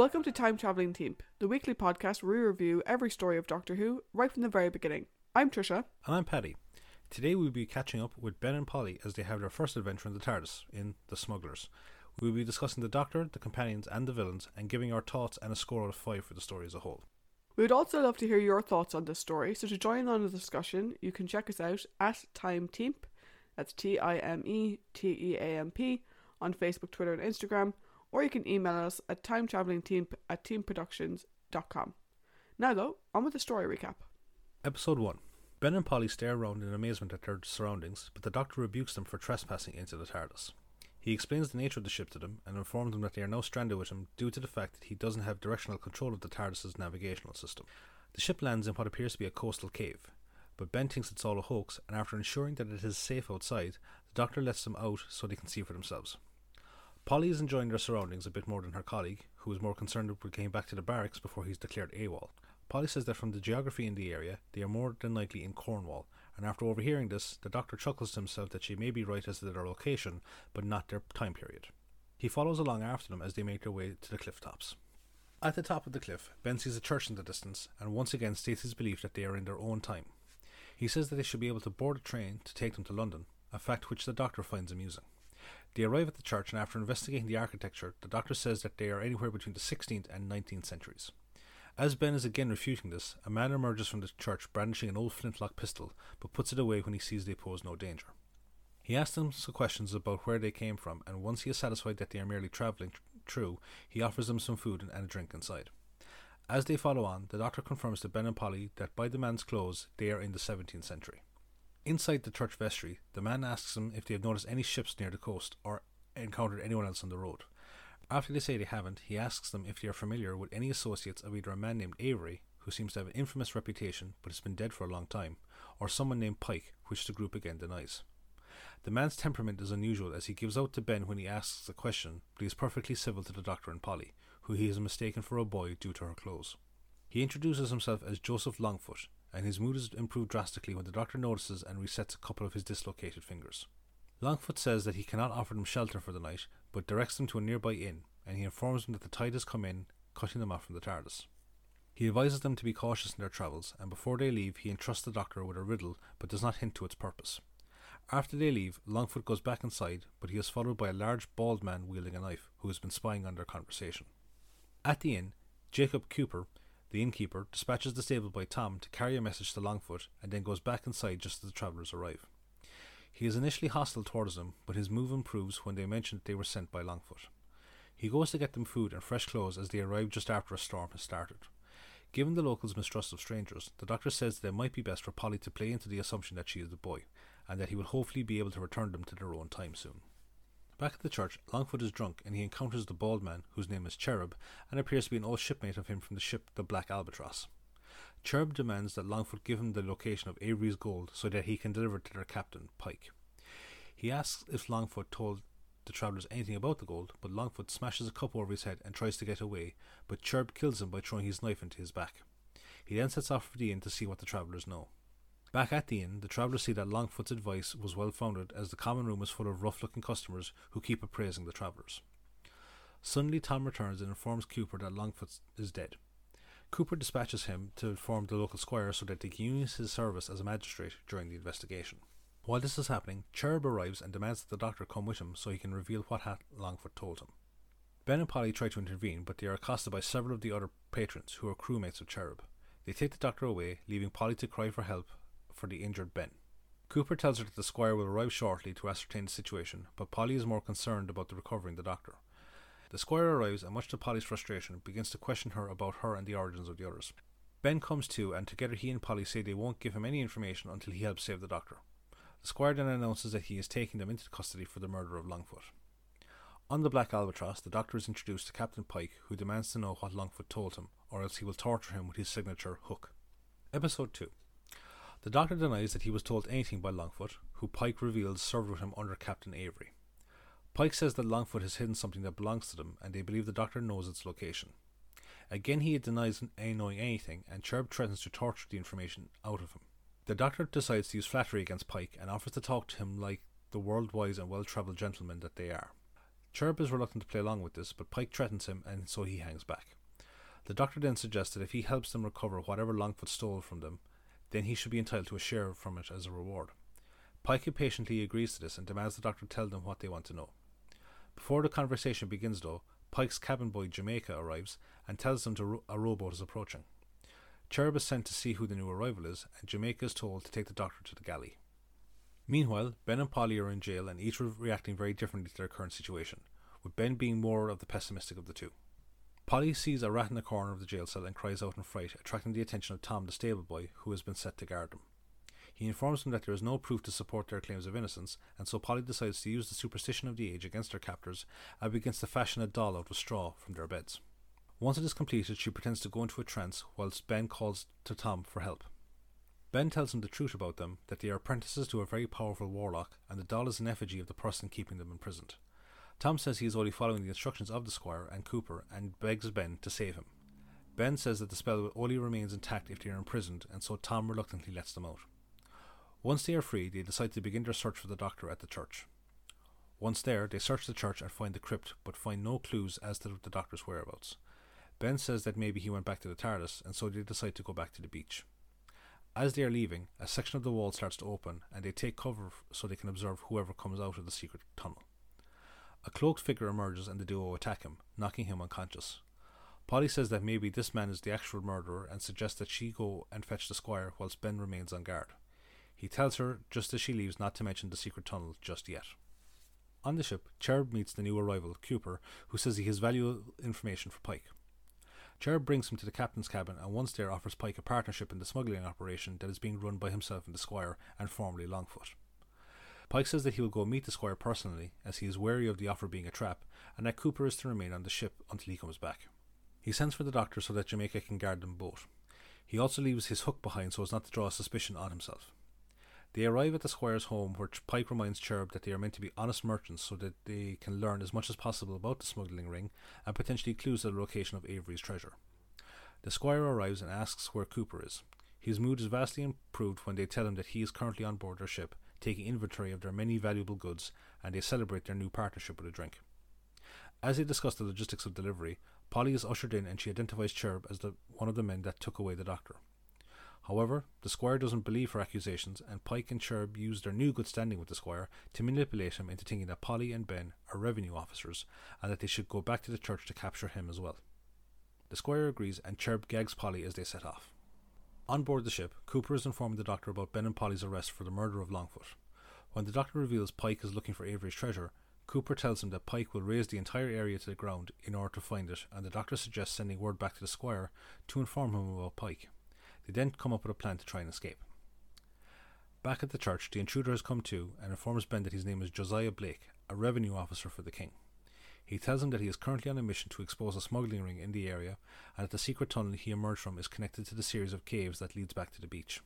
Welcome to Time Travelling Team, the weekly podcast where we review every story of Doctor Who right from the very beginning. I'm Trisha. And I'm Paddy. Today we'll be catching up with Ben and Polly as they have their first adventure in the TARDIS in The Smugglers. We'll be discussing the Doctor, the companions, and the villains, and giving our thoughts and a score out of 5 for the story as a whole. We would also love to hear your thoughts on this story, so to join on the discussion, you can check us out at Time Teamp, that's T I M E T E A M P, on Facebook, Twitter, and Instagram, or you can email us at timetravelingteam at teamproductions.com. Now, though, on with the story recap. Episode 1 Ben and Polly stare around in amazement at their surroundings, but the Doctor rebukes them for trespassing into the TARDIS. He explains the nature of the ship to them and informs them that they are now stranded with him due to the fact that he doesn't have directional control of the TARDIS's navigational system. The ship lands in what appears to be a coastal cave, but Ben thinks it's all a hoax, and after ensuring that it is safe outside, the Doctor lets them out so they can see for themselves. Polly is enjoying their surroundings a bit more than her colleague, who is more concerned with getting back to the barracks before he's declared AWOL. Polly says that from the geography in the area, they are more than likely in Cornwall, and after overhearing this, the doctor chuckles to himself that she may be right as to their location, but not their time period. He follows along after them as they make their way to the cliff tops. At the top of the cliff, Ben sees a church in the distance and once again states his belief that they are in their own time. He says that they should be able to board a train to take them to London, a fact which the doctor finds amusing. They arrive at the church, and after investigating the architecture, the doctor says that they are anywhere between the 16th and 19th centuries. As Ben is again refuting this, a man emerges from the church brandishing an old flintlock pistol, but puts it away when he sees they pose no danger. He asks them some questions about where they came from, and once he is satisfied that they are merely travelling through, he offers them some food and a drink inside. As they follow on, the doctor confirms to Ben and Polly that by the man's clothes, they are in the 17th century. Inside the church vestry, the man asks them if they have noticed any ships near the coast or encountered anyone else on the road. After they say they haven't, he asks them if they are familiar with any associates of either a man named Avery, who seems to have an infamous reputation but has been dead for a long time, or someone named Pike, which the group again denies. The man's temperament is unusual as he gives out to Ben when he asks a question, but he is perfectly civil to the doctor and Polly, who he has mistaken for a boy due to her clothes. He introduces himself as Joseph Longfoot, and his mood is improved drastically when the doctor notices and resets a couple of his dislocated fingers. Longfoot says that he cannot offer them shelter for the night, but directs them to a nearby inn, and he informs them that the tide has come in, cutting them off from the TARDIS. He advises them to be cautious in their travels, and before they leave, he entrusts the doctor with a riddle, but does not hint to its purpose. After they leave, Longfoot goes back inside, but he is followed by a large bald man wielding a knife, who has been spying on their conversation. At the inn, Jacob Cooper, the innkeeper, dispatches the stable boy Tom to carry a message to Longfoot, and then goes back inside just as the travellers arrive. He is initially hostile towards them, but his move improves when they mention that they were sent by Longfoot. He goes to get them food and fresh clothes as they arrive just after a storm has started. Given the locals' mistrust of strangers, the doctor says that it might be best for Polly to play into the assumption that she is the boy, and that he will hopefully be able to return them to their own time soon. Back at the church, Longfoot is drunk and he encounters the bald man, whose name is Cherub, and appears to be an old shipmate of him from the ship the Black Albatross. Cherub demands that Longfoot give him the location of Avery's gold so that he can deliver it to their captain, Pike. He asks if Longfoot told the travellers anything about the gold, but Longfoot smashes a cup over his head and tries to get away, but Cherub kills him by throwing his knife into his back. He then sets off for the inn to see what the travellers know. Back at the inn, the travellers see that Longfoot's advice was well founded, as the common room is full of rough looking customers who keep appraising the travellers. Suddenly, Tom returns and informs Cooper that Longfoot is dead. Cooper dispatches him to inform the local squire so that they can use his service as a magistrate during the investigation. While this is happening, Cherub arrives and demands that the doctor come with him so he can reveal what Hat Longfoot told him. Ben and Polly try to intervene, but they are accosted by several of the other patrons who are crewmates of Cherub. They take the doctor away, leaving Polly to cry for help for the injured Ben. Cooper tells her that the squire will arrive shortly to ascertain the situation, but Polly is more concerned about the recovering the doctor. The squire arrives and, much to Polly's frustration, begins to question her about her and the origins of the others. Ben comes to, and together he and Polly say they won't give him any information until he helps save the doctor. The squire then announces that he is taking them into custody for the murder of Longfoot. On the Black Albatross, the doctor is introduced to Captain Pike, who demands to know what Longfoot told him, or else he will torture him with his signature hook. Episode 2 The doctor denies that he was told anything by Longfoot, who Pike reveals served with him under Captain Avery. Pike says that Longfoot has hidden something that belongs to them, and they believe the doctor knows its location. Again, he denies knowing anything, and Cherub threatens to torture the information out of him. The doctor decides to use flattery against Pike and offers to talk to him like the world wise and well travelled gentleman that they are. Cherub is reluctant to play along with this, but Pike threatens him and so he hangs back. The doctor then suggests that if he helps them recover whatever Longfoot stole from them, then he should be entitled to a share from it as a reward. Pike impatiently agrees to this and demands the doctor tell them what they want to know. Before the conversation begins, though, Pike's cabin boy Jamaica arrives and tells them ro- a rowboat is approaching. Cherub is sent to see who the new arrival is, and Jamaica is told to take the doctor to the galley. Meanwhile, Ben and Polly are in jail and each re- reacting very differently to their current situation, with Ben being more of the pessimistic of the two. Polly sees a rat in the corner of the jail cell and cries out in fright, attracting the attention of Tom the stable boy, who has been set to guard them. He informs them that there is no proof to support their claims of innocence, and so Polly decides to use the superstition of the age against their captors and begins to fashion a doll out of straw from their beds. Once it is completed, she pretends to go into a trance whilst Ben calls to Tom for help. Ben tells him the truth about them, that they are apprentices to a very powerful warlock, and the doll is an effigy of the person keeping them imprisoned. Tom says he is only following the instructions of the squire and Cooper and begs Ben to save him. Ben says that the spell only remains intact if they are imprisoned, and so Tom reluctantly lets them out. Once they are free, they decide to begin their search for the doctor at the church. Once there, they search the church and find the crypt, but find no clues as to the doctor's whereabouts. Ben says that maybe he went back to the TARDIS, and so they decide to go back to the beach. As they are leaving, a section of the wall starts to open, and they take cover so they can observe whoever comes out of the secret tunnel. A cloaked figure emerges and the duo attack him, knocking him unconscious. Polly says that maybe this man is the actual murderer and suggests that she go and fetch the squire whilst Ben remains on guard. He tells her, just as she leaves, not to mention the secret tunnel just yet. On the ship, Cherub meets the new arrival, Cooper, who says he has valuable information for Pike. Cherub brings him to the captain's cabin and once there offers Pike a partnership in the smuggling operation that is being run by himself and the squire and formerly Longfoot. Pike says that he will go meet the squire personally, as he is wary of the offer being a trap, and that Cooper is to remain on the ship until he comes back. He sends for the doctor so that Jamaica can guard them both. He also leaves his hook behind so as not to draw suspicion on himself. They arrive at the squire's home, where Pike reminds Cherub that they are meant to be honest merchants so that they can learn as much as possible about the smuggling ring and potentially clues to the location of Avery's treasure. The squire arrives and asks where Cooper is. His mood is vastly improved when they tell him that he is currently on board their ship, taking inventory of their many valuable goods, and they celebrate their new partnership with a drink. As they discuss the logistics of delivery, Polly is ushered in and she identifies Cherub as the, one of the men that took away the doctor. However, the squire doesn't believe her accusations, and Pike and Cherub use their new good standing with the squire to manipulate him into thinking that Polly and Ben are revenue officers and that they should go back to the church to capture him as well. The squire agrees, and Cherub gags Polly as they set off. On board the ship, Cooper is informing the doctor about Ben and Polly's arrest for the murder of Longfoot. When the doctor reveals Pike is looking for Avery's treasure, Cooper tells him that Pike will raise the entire area to the ground in order to find it, and the doctor suggests sending word back to the squire to inform him about Pike. They then come up with a plan to try and escape. Back at the church, the intruder has come to and informs Ben that his name is Josiah Blake, a revenue officer for the king. He tells him that he is currently on a mission to expose a smuggling ring in the area and that the secret tunnel he emerged from is connected to the series of caves that leads back to the beach.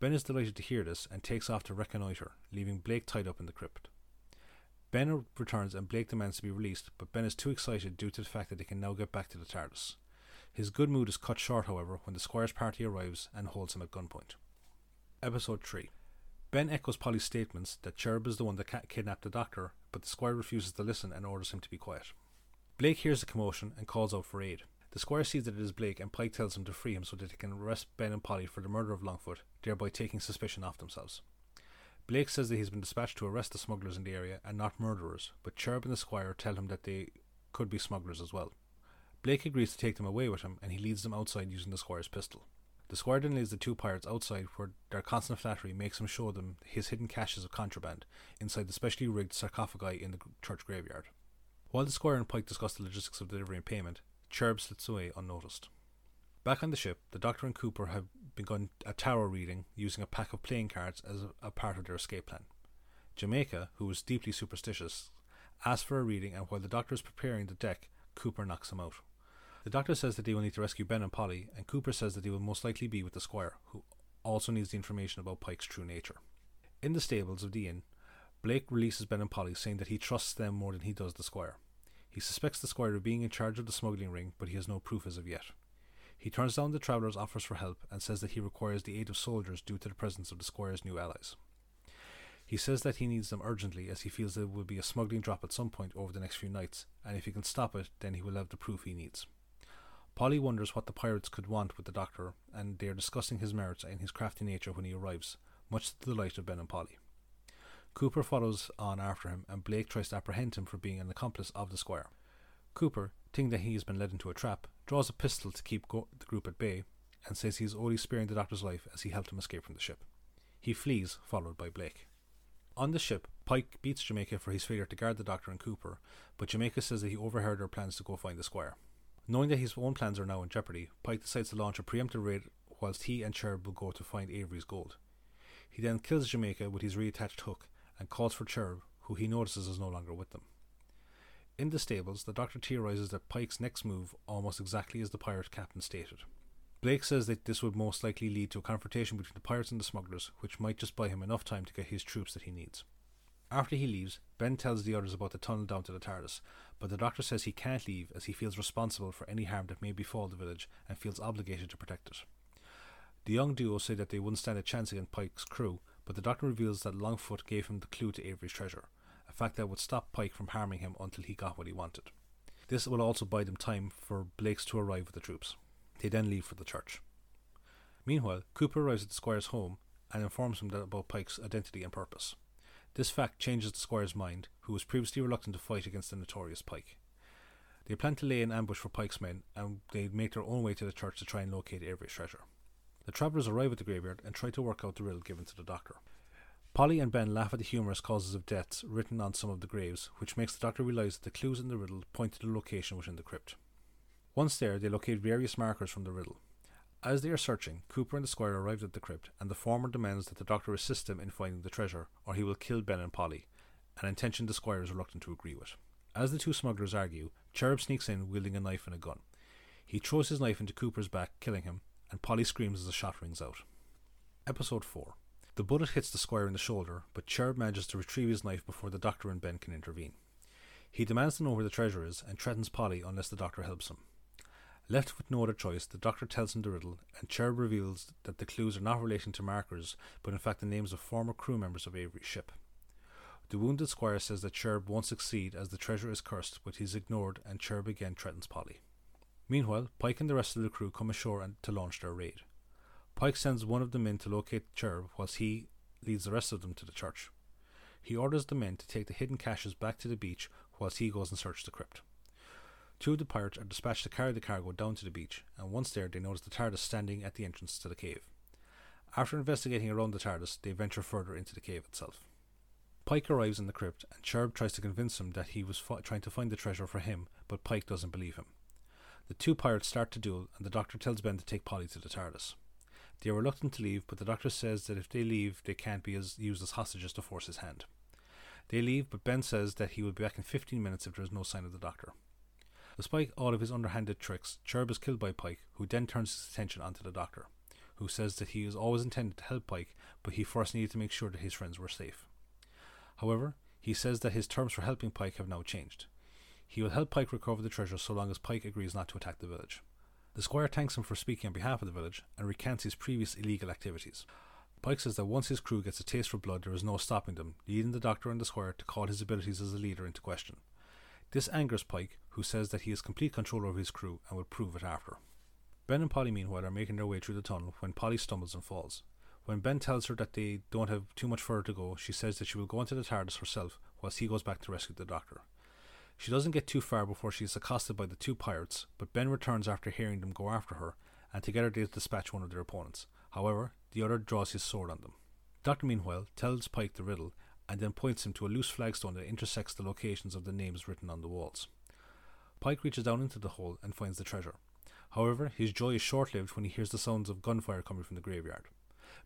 Ben is delighted to hear this and takes off to reconnoitre, leaving Blake tied up in the crypt. Ben returns and Blake demands to be released, but Ben is too excited due to the fact that they can now get back to the TARDIS. His good mood is cut short, however, when the Squire's party arrives and holds him at gunpoint. Episode 3 Ben echoes Polly's statements that Cherub is the one that kidnapped the doctor, but the Squire refuses to listen and orders him to be quiet. Blake hears the commotion and calls out for aid. The Squire sees that it is Blake, and Pike tells him to free him so that he can arrest Ben and Polly for the murder of Longfoot, thereby taking suspicion off themselves. Blake says that he's been dispatched to arrest the smugglers in the area and not murderers, but Cherub and the Squire tell him that they could be smugglers as well. Blake agrees to take them away with him, and he leads them outside using the Squire's pistol. The Squire then leads the two pirates outside, where their constant flattery makes him show them his hidden caches of contraband inside the specially rigged sarcophagi in the church graveyard. While the Squire and Pike discuss the logistics of delivery and payment, Cherub slips away unnoticed. Back on the ship, the Doctor and Cooper have begun a tarot reading using a pack of playing cards as a part of their escape plan. Jamaica, who is deeply superstitious, asks for a reading, and while the Doctor is preparing the deck, Cooper knocks him out. The doctor says that they will need to rescue Ben and Polly, and Cooper says that they will most likely be with the squire, who also needs the information about Pike's true nature. In the stables of the inn, Blake releases Ben and Polly, saying that he trusts them more than he does the squire. He suspects the squire of being in charge of the smuggling ring, but he has no proof as of yet. He turns down the traveller's offers for help and says that he requires the aid of soldiers due to the presence of the squire's new allies. He says that he needs them urgently as he feels there will be a smuggling drop at some point over the next few nights, and if he can stop it, then he will have the proof he needs. Polly wonders what the pirates could want with the doctor, and they are discussing his merits and his crafty nature when he arrives, much to the delight of Ben and Polly. Cooper follows on after him, and Blake tries to apprehend him for being an accomplice of the squire. Cooper, thinking that he has been led into a trap, draws a pistol to keep go- the group at bay, and says he is only sparing the doctor's life as he helped him escape from the ship. He flees, followed by Blake. On the ship, Pike beats Jamaica for his failure to guard the doctor and Cooper, but Jamaica says that he overheard their plans to go find the squire. Knowing that his own plans are now in jeopardy, Pike decides to launch a preemptive raid whilst he and Cherub will go to find Avery's gold. He then kills Jamaica with his reattached hook and calls for Cherub, who he notices is no longer with them. In the stables, the doctor theorizes that Pike's next move almost exactly as the pirate captain stated. Blake says that this would most likely lead to a confrontation between the pirates and the smugglers, which might just buy him enough time to get his troops that he needs. After he leaves, Ben tells the others about the tunnel down to the TARDIS, but the doctor says he can't leave as he feels responsible for any harm that may befall the village and feels obligated to protect it. The young duo say that they wouldn't stand a chance against Pike's crew, but the doctor reveals that Longfoot gave him the clue to Avery's treasure, a fact that would stop Pike from harming him until he got what he wanted. This will also buy them time for Blake's to arrive with the troops. They then leave for the church. Meanwhile, Cooper arrives at the squire's home and informs him about Pike's identity and purpose. This fact changes the squire's mind, who was previously reluctant to fight against the notorious Pike. They plan to lay an ambush for Pike's men, and they make their own way to the church to try and locate Avery's treasure. The travellers arrive at the graveyard and try to work out the riddle given to the doctor. Polly and Ben laugh at the humorous causes of deaths written on some of the graves, which makes the doctor realise that the clues in the riddle point to the location within the crypt. Once there, they locate various markers from the riddle. As they are searching, Cooper and the squire arrive at the crypt, and the former demands that the doctor assist him in finding the treasure, or he will kill Ben and Polly, an intention the squire is reluctant to agree with. As the two smugglers argue, Cherub sneaks in wielding a knife and a gun. He throws his knife into Cooper's back, killing him, and Polly screams as a shot rings out. Episode 4 The bullet hits the squire in the shoulder, but Cherub manages to retrieve his knife before the doctor and Ben can intervene. He demands to know where the treasure is and threatens Polly unless the doctor helps him. Left with no other choice, the doctor tells him the riddle, and Cherub reveals that the clues are not relating to markers, but in fact the names of former crew members of Avery's ship. The wounded squire says that Cherub won't succeed as the treasure is cursed, but he's ignored, and Cherub again threatens Polly. Meanwhile, Pike and the rest of the crew come ashore and to launch their raid. Pike sends one of the men to locate Cherub, whilst he leads the rest of them to the church. He orders the men to take the hidden caches back to the beach, whilst he goes and searches the crypt. Two of the pirates are dispatched to carry the cargo down to the beach, and once there, they notice the TARDIS standing at the entrance to the cave. After investigating around the TARDIS, they venture further into the cave itself. Pike arrives in the crypt, and Cherub tries to convince him that he was fi- trying to find the treasure for him, but Pike doesn't believe him. The two pirates start to duel, and the doctor tells Ben to take Polly to the TARDIS. They are reluctant to leave, but the doctor says that if they leave, they can't be as, used as hostages to force his hand. They leave, but Ben says that he will be back in 15 minutes if there is no sign of the doctor. Despite all of his underhanded tricks, Cherub is killed by Pike, who then turns his attention onto the doctor, who says that he has always intended to help Pike, but he first needed to make sure that his friends were safe. However, he says that his terms for helping Pike have now changed. He will help Pike recover the treasure so long as Pike agrees not to attack the village. The squire thanks him for speaking on behalf of the village and recants his previous illegal activities. Pike says that once his crew gets a taste for blood, there is no stopping them, leading the doctor and the squire to call his abilities as a leader into question. This angers Pike, who says that he has complete control over his crew and will prove it after. Ben and Polly, meanwhile, are making their way through the tunnel when Polly stumbles and falls. When Ben tells her that they don't have too much further to go, she says that she will go into the TARDIS herself whilst he goes back to rescue the doctor. She doesn't get too far before she is accosted by the two pirates, but Ben returns after hearing them go after her, and together they dispatch one of their opponents. However, the other draws his sword on them. Doctor, meanwhile, tells Pike the riddle and then points him to a loose flagstone that intersects the locations of the names written on the walls. Pike reaches down into the hole and finds the treasure. However, his joy is short lived when he hears the sounds of gunfire coming from the graveyard.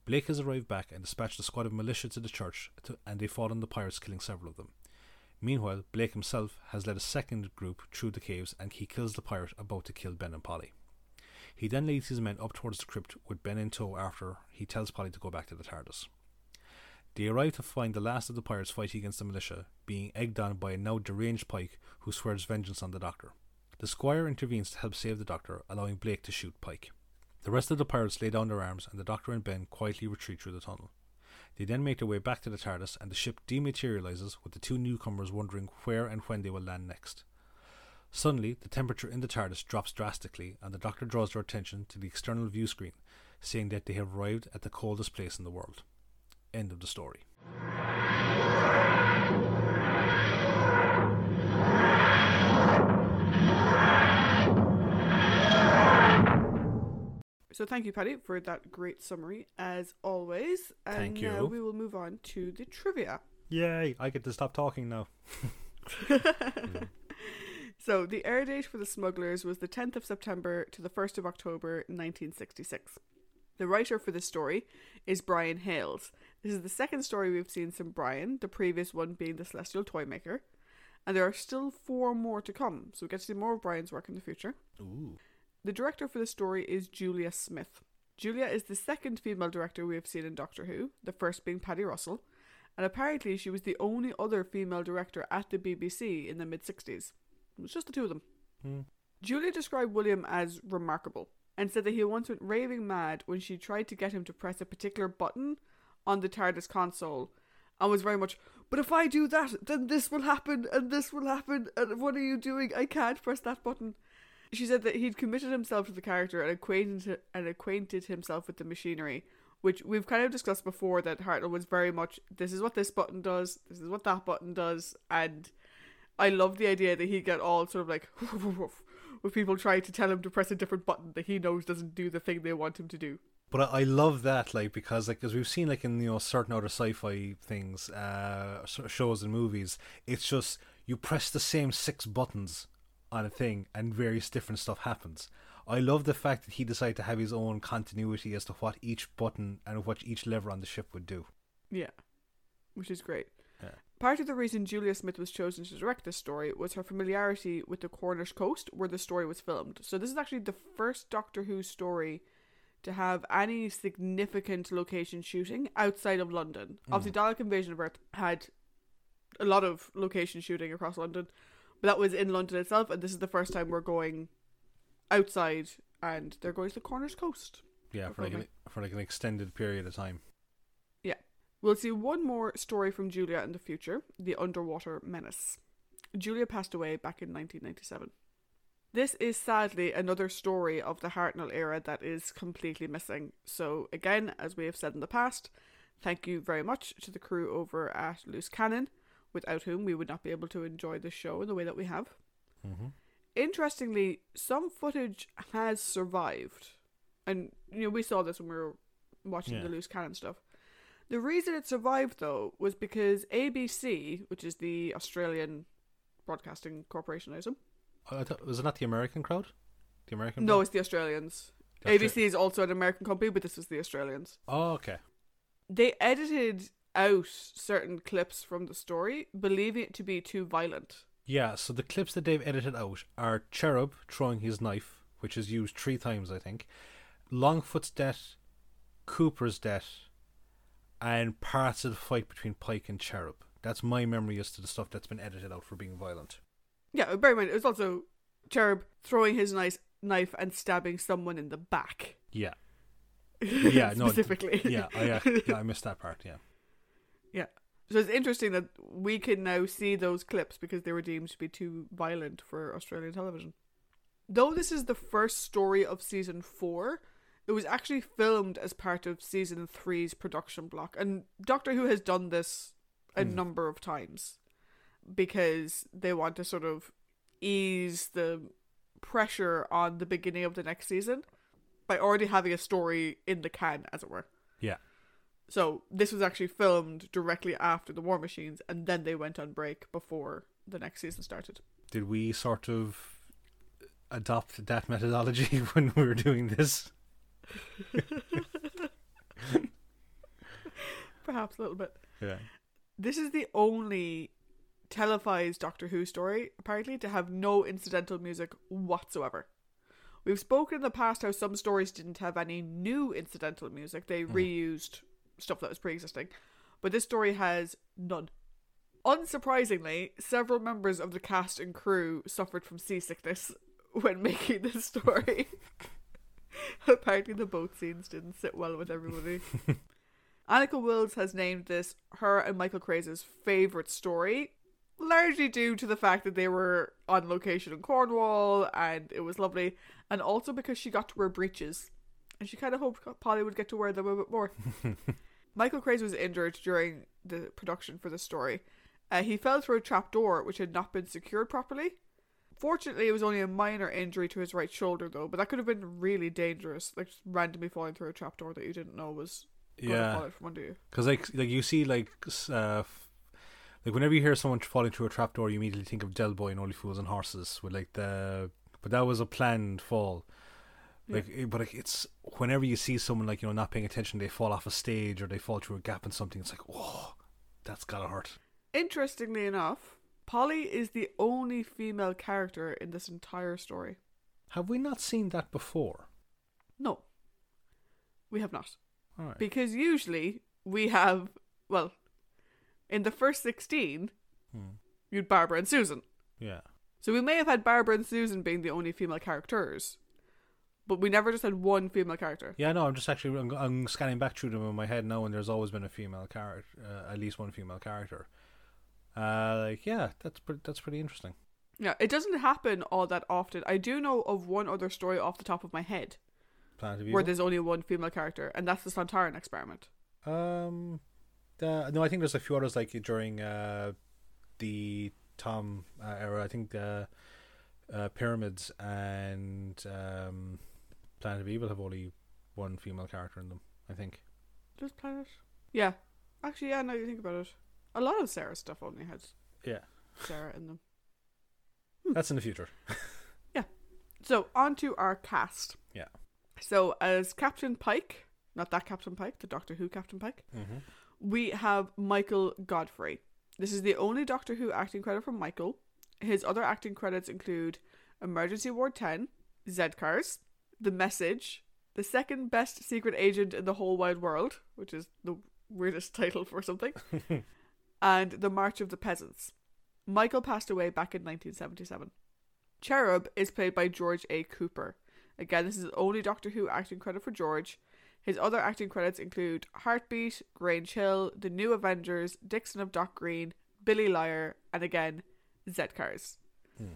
Blake has arrived back and dispatched a squad of militia to the church, to, and they fall on the pirates, killing several of them. Meanwhile, Blake himself has led a second group through the caves and he kills the pirate about to kill Ben and Polly. He then leads his men up towards the crypt with Ben in tow after he tells Polly to go back to the TARDIS. They arrive to find the last of the pirates fighting against the militia, being egged on by a now deranged Pike who swears vengeance on the doctor. The squire intervenes to help save the doctor, allowing Blake to shoot Pike. The rest of the pirates lay down their arms, and the doctor and Ben quietly retreat through the tunnel. They then make their way back to the TARDIS, and the ship dematerializes, with the two newcomers wondering where and when they will land next. Suddenly, the temperature in the TARDIS drops drastically, and the Doctor draws their attention to the external view screen, saying that they have arrived at the coldest place in the world. End of the story. So thank you, Paddy, for that great summary, as always. And Thank now you. we will move on to the trivia. Yay! I get to stop talking now. So the air date for The Smugglers was the 10th of September to the 1st of October 1966. The writer for the story is Brian Hayles. This is the second story we've seen from Brian, the previous one being The Celestial Toymaker. And there are still four more to come, so we get to see more of Brian's work in the future. Ooh. The director for the story is Julia Smith. Julia is the second female director we have seen in Doctor Who, the first being Paddy Russell, and apparently she was the only other female director at the BBC in the mid 60s. It was just the two of them. Hmm. Julia described William as remarkable and said that he once went raving mad when she tried to get him to press a particular button on the TARDIS console and was very much, but if I do that, then this will happen and this will happen and what are you doing? I can't press that button. She said that he'd committed himself to the character and acquainted and acquainted himself with the machinery, which we've kind of discussed before. That Hartnell was very much this is what this button does, this is what that button does, and I love the idea that he'd get all sort of like with people trying to tell him to press a different button that he knows doesn't do the thing they want him to do. But I, I love that, like, because, like, as we've seen, like, in, you know, certain other sci fi things, uh, shows and movies, it's just you press the same six buttons on a thing and various different stuff happens. I love the fact that he decided to have his own continuity as to what each button and what each lever on the ship would do. Yeah, which is great. Part of the reason Julia Smith was chosen to direct this story was her familiarity with the Cornish coast where the story was filmed. So this is actually the first Doctor Who story to have any significant location shooting outside of London. Hmm. Obviously, Dalek Invasion of Earth had a lot of location shooting across London, but that was in London itself, and this is the first time we're going outside, and they're going to the Cornish coast. Yeah, for like, an, for like an extended period of time. We'll see one more story from Julia in the future The Underwater Menace. Julia passed away back in 1997. This is sadly another story of the Hartnell era that is completely missing. So, again, as we have said in the past, thank you very much to the crew over at Loose Cannon, without whom we would not be able to enjoy the show in the way that we have. Mm-hmm. Interestingly, some footage has survived. And, you know, we saw this when we were watching Yeah. the Loose Cannon stuff. The reason it survived, though, was because ABC, which is the Australian Broadcasting Corporation, I assume. Oh, I thought, was it not the American crowd? The American No, crowd? it's the Australians. The ABC is also an American company, but this was the Australians. Oh, okay. They edited out certain clips from the story, believing it to be too violent. Yeah, so the clips that they've edited out are Cherub throwing his knife, which is used three times, I think, Longfoot's death, Cooper's death, and parts of the fight between Pike and Cherub. That's my memory as to the stuff that's been edited out for being violent. Yeah, bear in mind, it was also Cherub throwing his nice knife and stabbing someone in the back. Yeah, yeah, no, specifically. yeah, I, uh, yeah, I missed that part. Yeah. Yeah, So it's interesting that we can now see those clips because they were deemed to be too violent for Australian television. Though this is the first story of season four, it was actually filmed as part of season three's production block. And Doctor Who has done this a Hmm. number of times because they want to sort of ease the pressure on the beginning of the next season by already having a story in the can, as it were. yeah. So this was actually filmed directly after the War Machines, and then they went on break before the next season started. Did we sort of adopt that methodology when we were doing this? Perhaps a little bit. Yeah. This is the only televised Doctor Who story, apparently, to have no incidental music whatsoever. We've spoken in the past how some stories didn't have any new incidental music, they mm. reused stuff that was pre existing. But this story has none. Unsurprisingly, several members of the cast and crew suffered from seasickness when making this story. Apparently, the boat scenes didn't sit well with everybody. Anneke Wills has named this her and Michael Craze's favourite story, largely due to the fact that they were on location in Cornwall and it was lovely, and also because she got to wear breeches. And she kind of hoped Polly would get to wear them a bit more. Michael Craze was injured during the production for the story. Uh, he fell through a trap door which had not been secured properly. Fortunately, it was only a minor injury to his right shoulder, though, but that could have been really dangerous, like just randomly falling through a trapdoor that you didn't know was going to Yeah. fall out from under you. Because like like you see like uh, like whenever you hear someone falling through a trapdoor, you immediately think of Del Boy and Only Fools and Horses with like the but that was a planned fall. Like, it- but like it's whenever you see someone like you know not paying attention, they fall off a stage or they fall through a gap in something. It's like, oh, that's gotta hurt. Interestingly enough, Polly is the only female character in this entire story. Have we not seen that before? No, we have not. All right. Because usually we have, well, in the first 16, Hmm. you'd Barbara and Susan. Yeah. So we may have had Barbara and Susan being the only female characters, but we never just had one female character. Yeah, no, I'm just actually I'm, I'm scanning back through them in my head now, and there's always been a female character, uh, at least one female character. Uh, like yeah, that's pretty, that's pretty interesting. Yeah, it doesn't happen all that often. I do know of one other story off the top of my head Planet of where there's only one female character, and that's the Sontaran experiment. Um, uh, no, I think there's a few others like during uh, the Tom uh, era. I think the uh, Pyramids and um, Planet of Evil have only one female character in them. I think. Does Planet? Yeah. Actually, yeah, now you think about it. A lot of Sarah's stuff only has Yeah, Sarah in them. that's in the future. Yeah. So, on to our cast. Yeah. So, as Captain Pike, not that Captain Pike, the Doctor Who Captain Pike, Mm-hmm. we have Michael Godfrey. This is the only Doctor Who acting credit from Michael. His other acting credits include Emergency Ward 10, Z-Cars, The Message, The Second Best Secret Agent in the Whole Wide World, which is the weirdest title for something, and The March of the Peasants. Michael passed away back in 1977. Cherub is played by George A. Cooper. Again, this is the only Doctor Who acting credit for George. His other acting credits include Heartbeat, Grange Hill, The New Avengers, Dixon of Dock Green, Billy Liar, and again, Z-Cars. Hmm.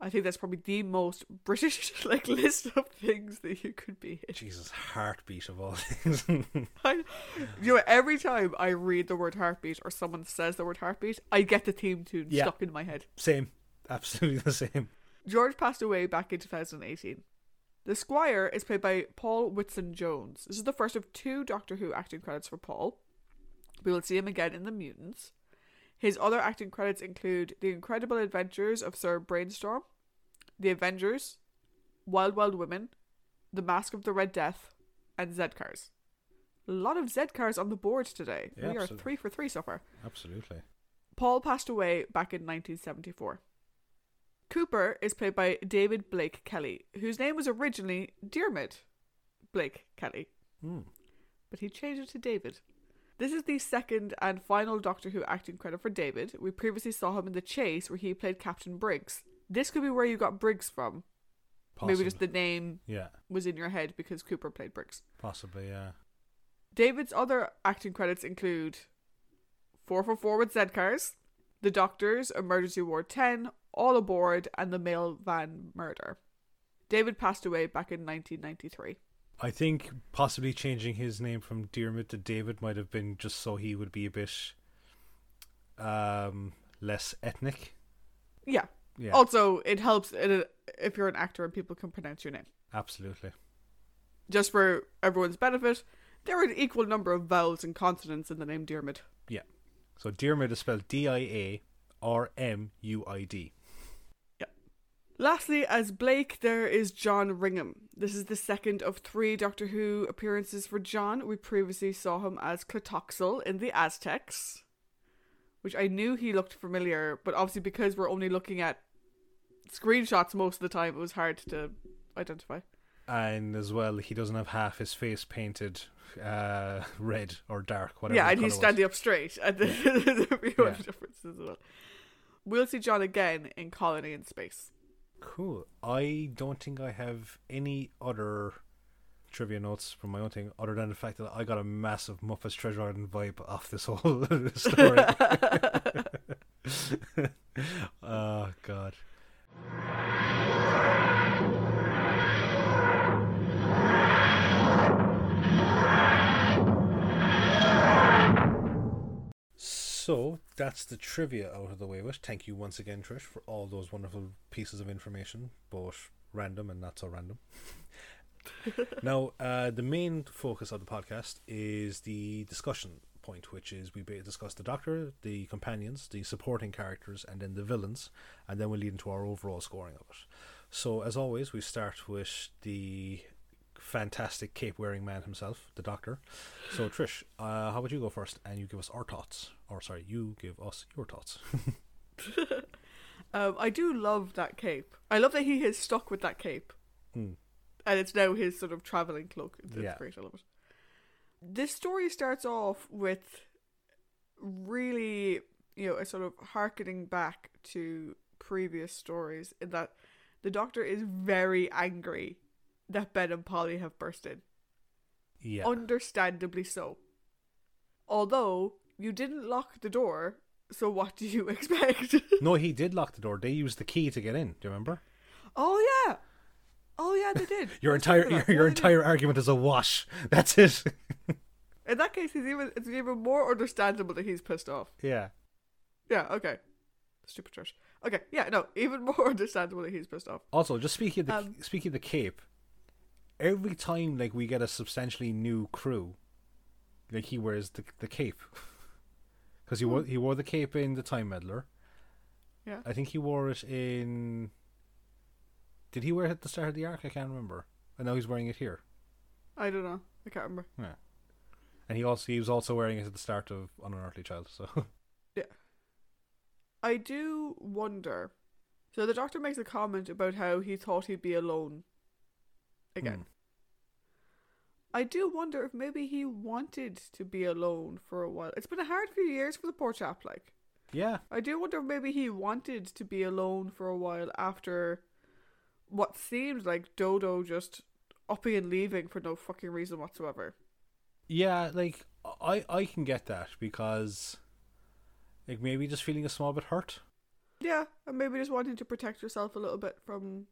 I think that's probably the most British like list of things that you could be in. Jesus, heartbeat of all things. I, you know, every time I read the word heartbeat or someone says the word heartbeat, I get the theme tune Yeah. stuck in my head. same, absolutely the same. George passed away back in 2018. The Squire is played by Paul Whitsun-Jones. This is the first of two Doctor Who acting credits for Paul. We will see him again in The Mutants. His other acting credits include The Incredible Adventures of Sir Branestawm, The Avengers, Wild Wild Women, The Mask of the Red Death, and Z-Cars. A lot of Z-Cars on the board today. Yeah, we are three for three so far. Absolutely. Paul passed away back in 1974. Cooper is played by David Blake Kelly, whose name was originally Diarmuid Blake Kelly, Hmm. but he changed it to David. This is the second and final Doctor Who acting credit for David. We previously saw him in The Chase, where he played Captain Briggs. This could be where you got Briggs from. Possibly. Maybe just the name yeah, was in your head because Cooper played Briggs. possibly. Yeah. David's other acting credits include 444 with Z-Cars, The Doctors, Emergency Ward 10, All Aboard, and The Mail Van Murder. David passed away back in 1993. I think possibly changing his name from Diarmuid to David might have been just so he would be a bit um, less ethnic. Yeah. Yeah, Also, it helps if you're an actor and people can pronounce your name. absolutely. Just for everyone's benefit, there are an equal number of vowels and consonants in the name Dermot. Yeah. So Diarmuid is spelled D I A R M U I D. Lastly, as Blake, there is John Ringham. This is the second of three Doctor Who appearances for John. We previously saw him as Tlotoxl in the Aztecs, which I knew he looked familiar, but obviously because we're only looking at screenshots most of the time, it was hard to identify. And as well, he doesn't have half his face painted uh, red or dark, whatever. yeah, and he's colour was. standing up straight, and there's a few Yeah. other differences as well. We'll see John again in Colony in Space. Cool. I don't think I have any other trivia notes from my own thing, other than the fact that I got a massive Muppets Treasure Island vibe off this whole story. oh God. So that's the trivia out of the way with. Thank you once again, Trish, for all those wonderful pieces of information, both random and not so random. now, uh, the main focus of the podcast is the discussion point, which is we discuss the Doctor, the companions, the supporting characters, and then the villains, and then we lead into our overall scoring of it. So, as always, we start with the fantastic cape wearing man himself, the Doctor. So, Trish, uh, how about you go first and you give us our thoughts? Or, sorry, you give us your thoughts. um, I do love that cape. I love that he has stuck with that cape. Hmm. And it's now his sort of traveling cloak. It's Yeah. great. I love it. This story starts off with really, you know, a sort of harkening back to previous stories in that the Doctor is very angry that Ben and Polly have bursted. Yeah. Understandably so. Although you didn't lock the door, so what do you expect? no, he did lock the door. They used the key to get in. Do you remember? oh yeah, oh yeah, they did. Your entire your, your they did. entire argument is a wash. That's it. In that case, he's even it's even more understandable that he's pissed off. yeah. Yeah. Okay. Stupid church. Okay. Yeah. No. Even more understandable that he's pissed off. Also, just speaking of the Um, speaking of the cape, every time like we get a substantially new crew, like he wears the the cape because he wore hmm. he wore the cape in the Time Meddler. Yeah. I think he wore it in. Did he wear it at the start of the Ark? I can't remember. I know he's wearing it here. I don't know. I can't remember. Yeah. And he also he was also wearing it at the start of An Unearthly Child. So yeah, I do wonder. So the doctor makes a comment about how he thought he'd be alone again. Hmm. I do wonder if maybe he wanted to be alone for a while. It's been a hard few years for the poor chap, like. yeah, I do wonder if maybe he wanted to be alone for a while after what seemed like Dodo just upping and leaving for no fucking reason whatsoever. yeah, like I I can get that because like maybe just feeling a small bit hurt. Yeah, and maybe just wanting to protect yourself a little bit from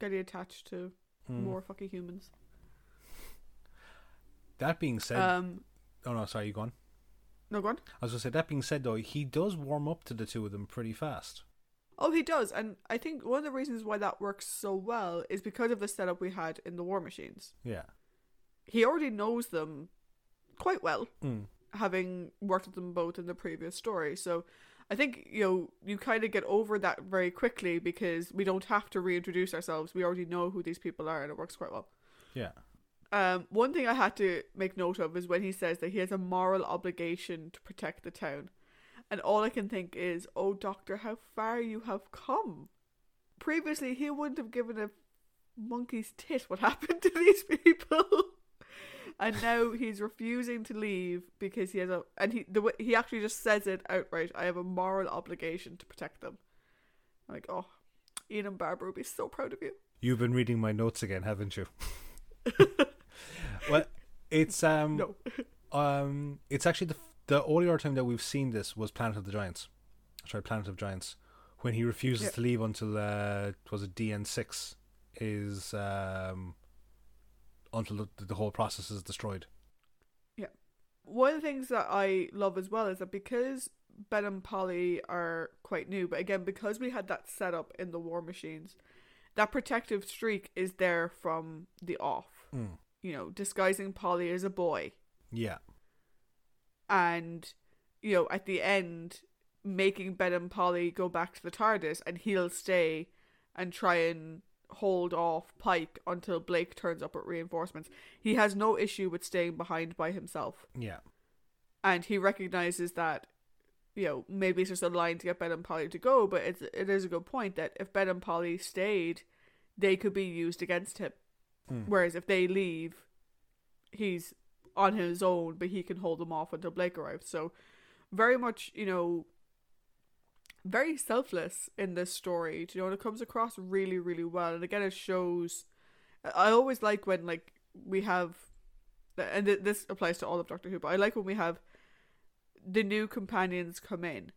getting attached to Hmm. more fucking humans. That being said, Um, oh no, sorry, you go on. no, go on. I was gonna say that being said though, he does warm up to the two of them pretty fast. Oh, he does, and I think one of the reasons why that works so well is because of the setup we had in the War Machines. Yeah. He already knows them quite well, Mm. having worked with them both in the previous story. So I think you know you kind of get over that very quickly because we don't have to reintroduce ourselves. We already know who these people are, and it works quite well. Yeah. Um, one thing I had to make note of is when he says that he has a moral obligation to protect the town. And all I can think is, oh, Doctor, how far you have come. Previously, he wouldn't have given a monkey's tit what happened to these people. And now he's refusing to leave because he has a. And he, the way, he actually just says it outright I have a moral obligation to protect them. I'm like, oh, Ian and Barbara would be so proud of you. You've been reading my notes again, haven't you? well, it's um No. um it's actually the the only other time that we've seen this was Planet of the Giants. Sorry, Planet of Giants, when he refuses Yeah. to leave until uh it was a DN six is um until the, the whole process is destroyed. Yeah. One of the things that I love as well is that because Ben and Polly are quite new, but again, because we had that set up in the War Machines, that protective streak is there from the off. Mm. You know, disguising Polly as a boy, Yeah, and you know, at the end, making Ben and Polly go back to the TARDIS, and he'll stay and try and hold off Pike until Blake turns up with reinforcements. He has no issue with staying behind by himself. yeah, and he recognizes that you know maybe it's just a line to get Ben and Polly to go, but it's it is a good point that if Ben and Polly stayed, they could be used against him. Mm. Whereas if they leave, he's on his own, but he can hold them off until Blake arrives. So very much you know very selfless in this story. You know, and it comes across really really well, and again it shows. I always like when like we have, and th- this applies to all of Doctor Who, but I like when we have the new companions come in,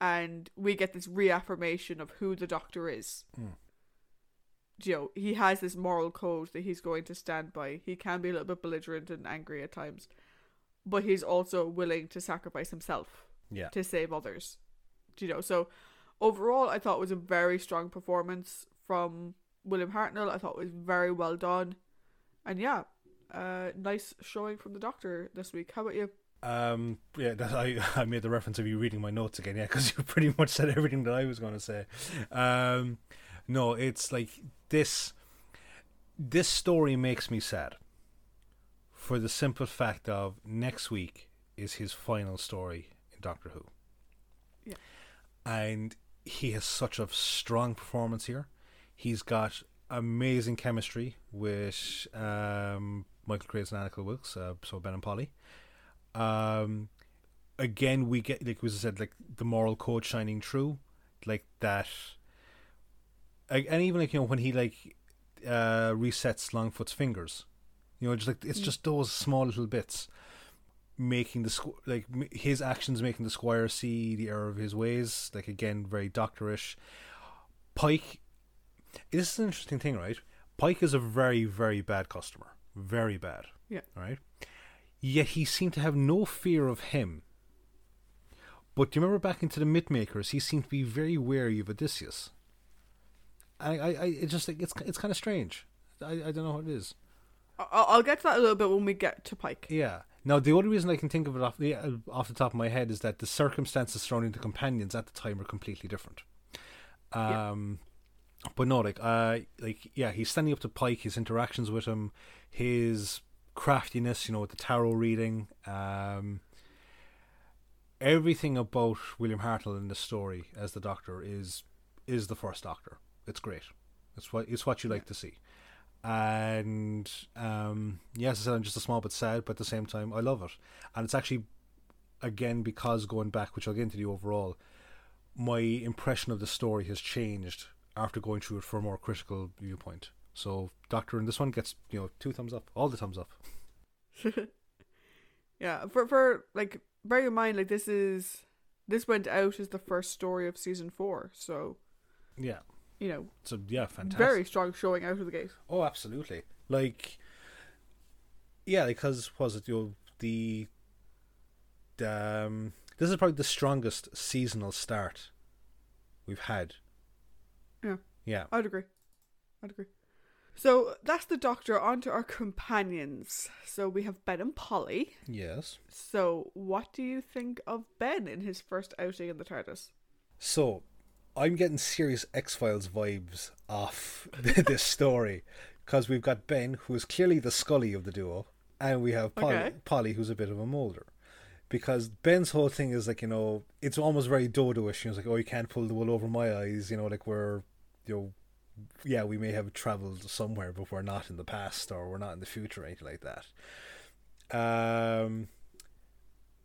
and we get this reaffirmation of who the Doctor is. Mm. You know, he has this moral code that he's going to stand by. He can be a little bit belligerent and angry at times, but he's also willing to sacrifice himself Yeah. to save others. Do You know, so overall, I thought it was a very strong performance from William Hartnell. I thought it was very well done, and yeah, uh, nice showing from the Doctor this week. How about you? Um, yeah, that, I I made the reference of you reading my notes again, yeah, because you pretty much said everything that I was going to say. Um, no, it's like this. This story makes me sad. For the simple fact of next week is his final story in Doctor Who. Yeah. And he has such a strong performance here. He's got amazing chemistry with um, Michael Craze and Anneke Wills, uh, so Ben and Polly. Um, again, we get like was I said, like the moral code shining through, like that. And even like you know when he like uh, resets Longfoot's fingers, you know, just like it's Mm. just those small little bits making the squ- like his actions making the squire see the error of his ways. Like again, very doctorish. Pike, this is an interesting thing, right? Pike is a very very bad customer, very bad. Yeah. Right. Yet he seemed to have no fear of him. But do you remember back into the Mythmakers? He seemed to be very wary of Odysseus. I, I, I it's just like it's it's kind of strange. I, I don't know what it is. I'll get to that a little bit when we get to Pike. Yeah. Now the only reason I can think of it off the uh, off the top of my head is that the circumstances surrounding the companions at the time were completely different. Yeah. Um, but no, like uh, like yeah, he's standing up to Pike. His interactions with him, his craftiness, you know, with the tarot reading, um, everything about William Hartnell in the story as the Doctor is is the first Doctor. It's great. It's what it's what you like to see. And um, yes, I said I'm just a small bit sad, but at the same time, I love it. And it's actually, again, because going back, which I'll get into the overall, my impression of the story has changed after going through it for a more critical viewpoint. So, Doctor in this one gets you know two thumbs up, all the thumbs up. yeah, for for like bear in mind, like this is this went out as the first story of season four, so Yeah. You know, So yeah, fantastic. very strong showing out of the gate. Oh, absolutely. Like, yeah, because was it know, the um, this is probably the strongest seasonal start we've had. Yeah. Yeah. I'd agree. I'd agree. So that's the Doctor. On to our companions. So we have Ben and Polly. Yes. So what do you think of Ben in his first outing in the TARDIS? So, I'm getting serious X Files vibes off this story because we've got Ben, who is clearly the Scully of the duo, and we have Polly, Okay. Polly who's a bit of a Mulder. Because Ben's whole thing is like, you know, it's almost very dodo-ish. You know, like, oh, you can't pull the wool over my eyes. You know, like we're, you know, yeah, we may have traveled somewhere, but we're not in the past or we're not in the future or anything like that. Um,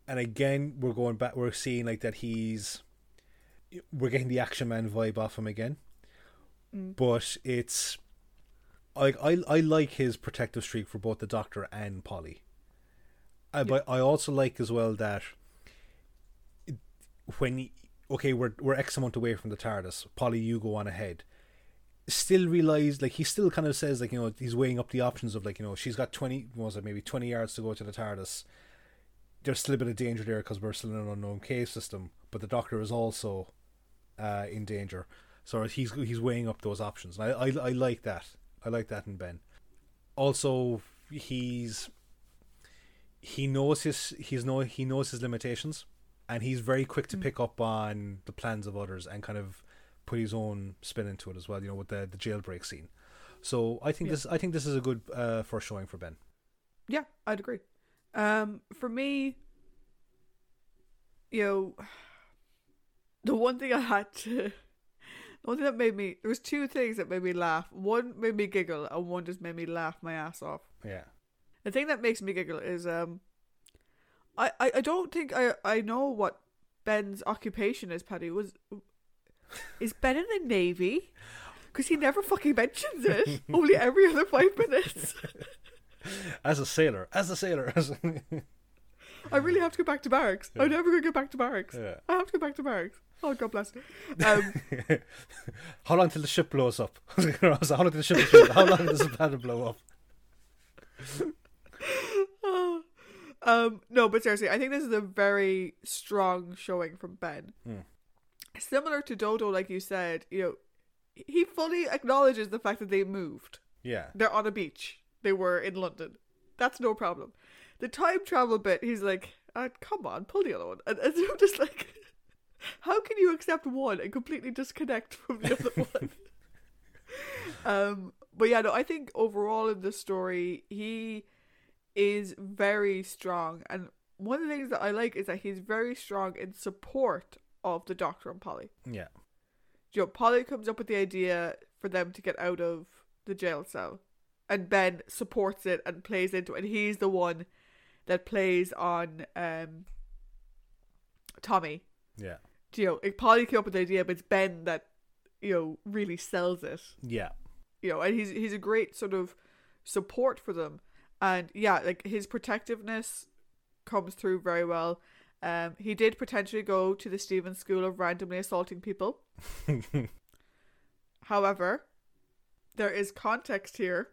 and again, we're going back. We're seeing like that he's we're getting the action man vibe off him again Mm. but it's like I I like his protective streak for both the Doctor and Polly. Uh, But I also like as well that when he- okay we're we're X amount away from the TARDIS, Polly, you go on ahead. Still realize like he still kind of says like you know he's weighing up the options of like you know she's got twenty what was it maybe twenty yards to go to the TARDIS. There's still a bit of danger there because we're still in an unknown cave system, but the Doctor is also uh, in danger. So he's he's weighing up those options, and I, I I like that. I like that in Ben. Also, he's he knows his he's know he knows his limitations, and he's very quick to Mm. pick up on the plans of others and kind of put his own spin into it as well. You know, with the the jailbreak scene. So I think Yeah. this I think this is a good uh, first showing for Ben. Yeah, I'd agree. Um, for me, you know, the one thing I had to, the one thing that made me, there was two things that made me laugh. One made me giggle, and one just made me laugh my ass off. Yeah. The thing that makes me giggle is, um, I, I, I don't think I, I know what Ben's occupation is. Paddy was, is Ben in the navy? Because he never fucking mentions it. Only every other five minutes. as a sailor, as a sailor. As I really have to go back to barracks. I'm never going to get back to barracks. Yeah. I have to go back to barracks. Oh, God bless. Um, How long till the ship blows up? I was like, How long till the ship blows up? How long does the planet blow up? um, no, but seriously, I think this is a very strong showing from Ben. Hmm. Similar to Dodo, like you said, you know, he fully acknowledges the fact that they moved. Yeah. They're on a beach. They were in London. That's no problem. The time travel bit, he's like, uh, come on, pull the other one. And, and I'm just like, how can you accept one and completely disconnect from the other one? um, but yeah, no, I think overall in the story, he is very strong. And one of the things that I like is that he's very strong in support of the Doctor and Polly. Yeah. You know, Polly comes up with the idea for them to get out of the jail cell, and Ben supports it and plays into it. And he's the one that plays on um, Tommy. Yeah. You know, like, Polly came up with the idea, but it's Ben that you know really sells it. Yeah. You know, and he's he's a great sort of support for them. And yeah, like his protectiveness comes through very well. Um, he did potentially go to the Stevens School of randomly assaulting people. However, there is context here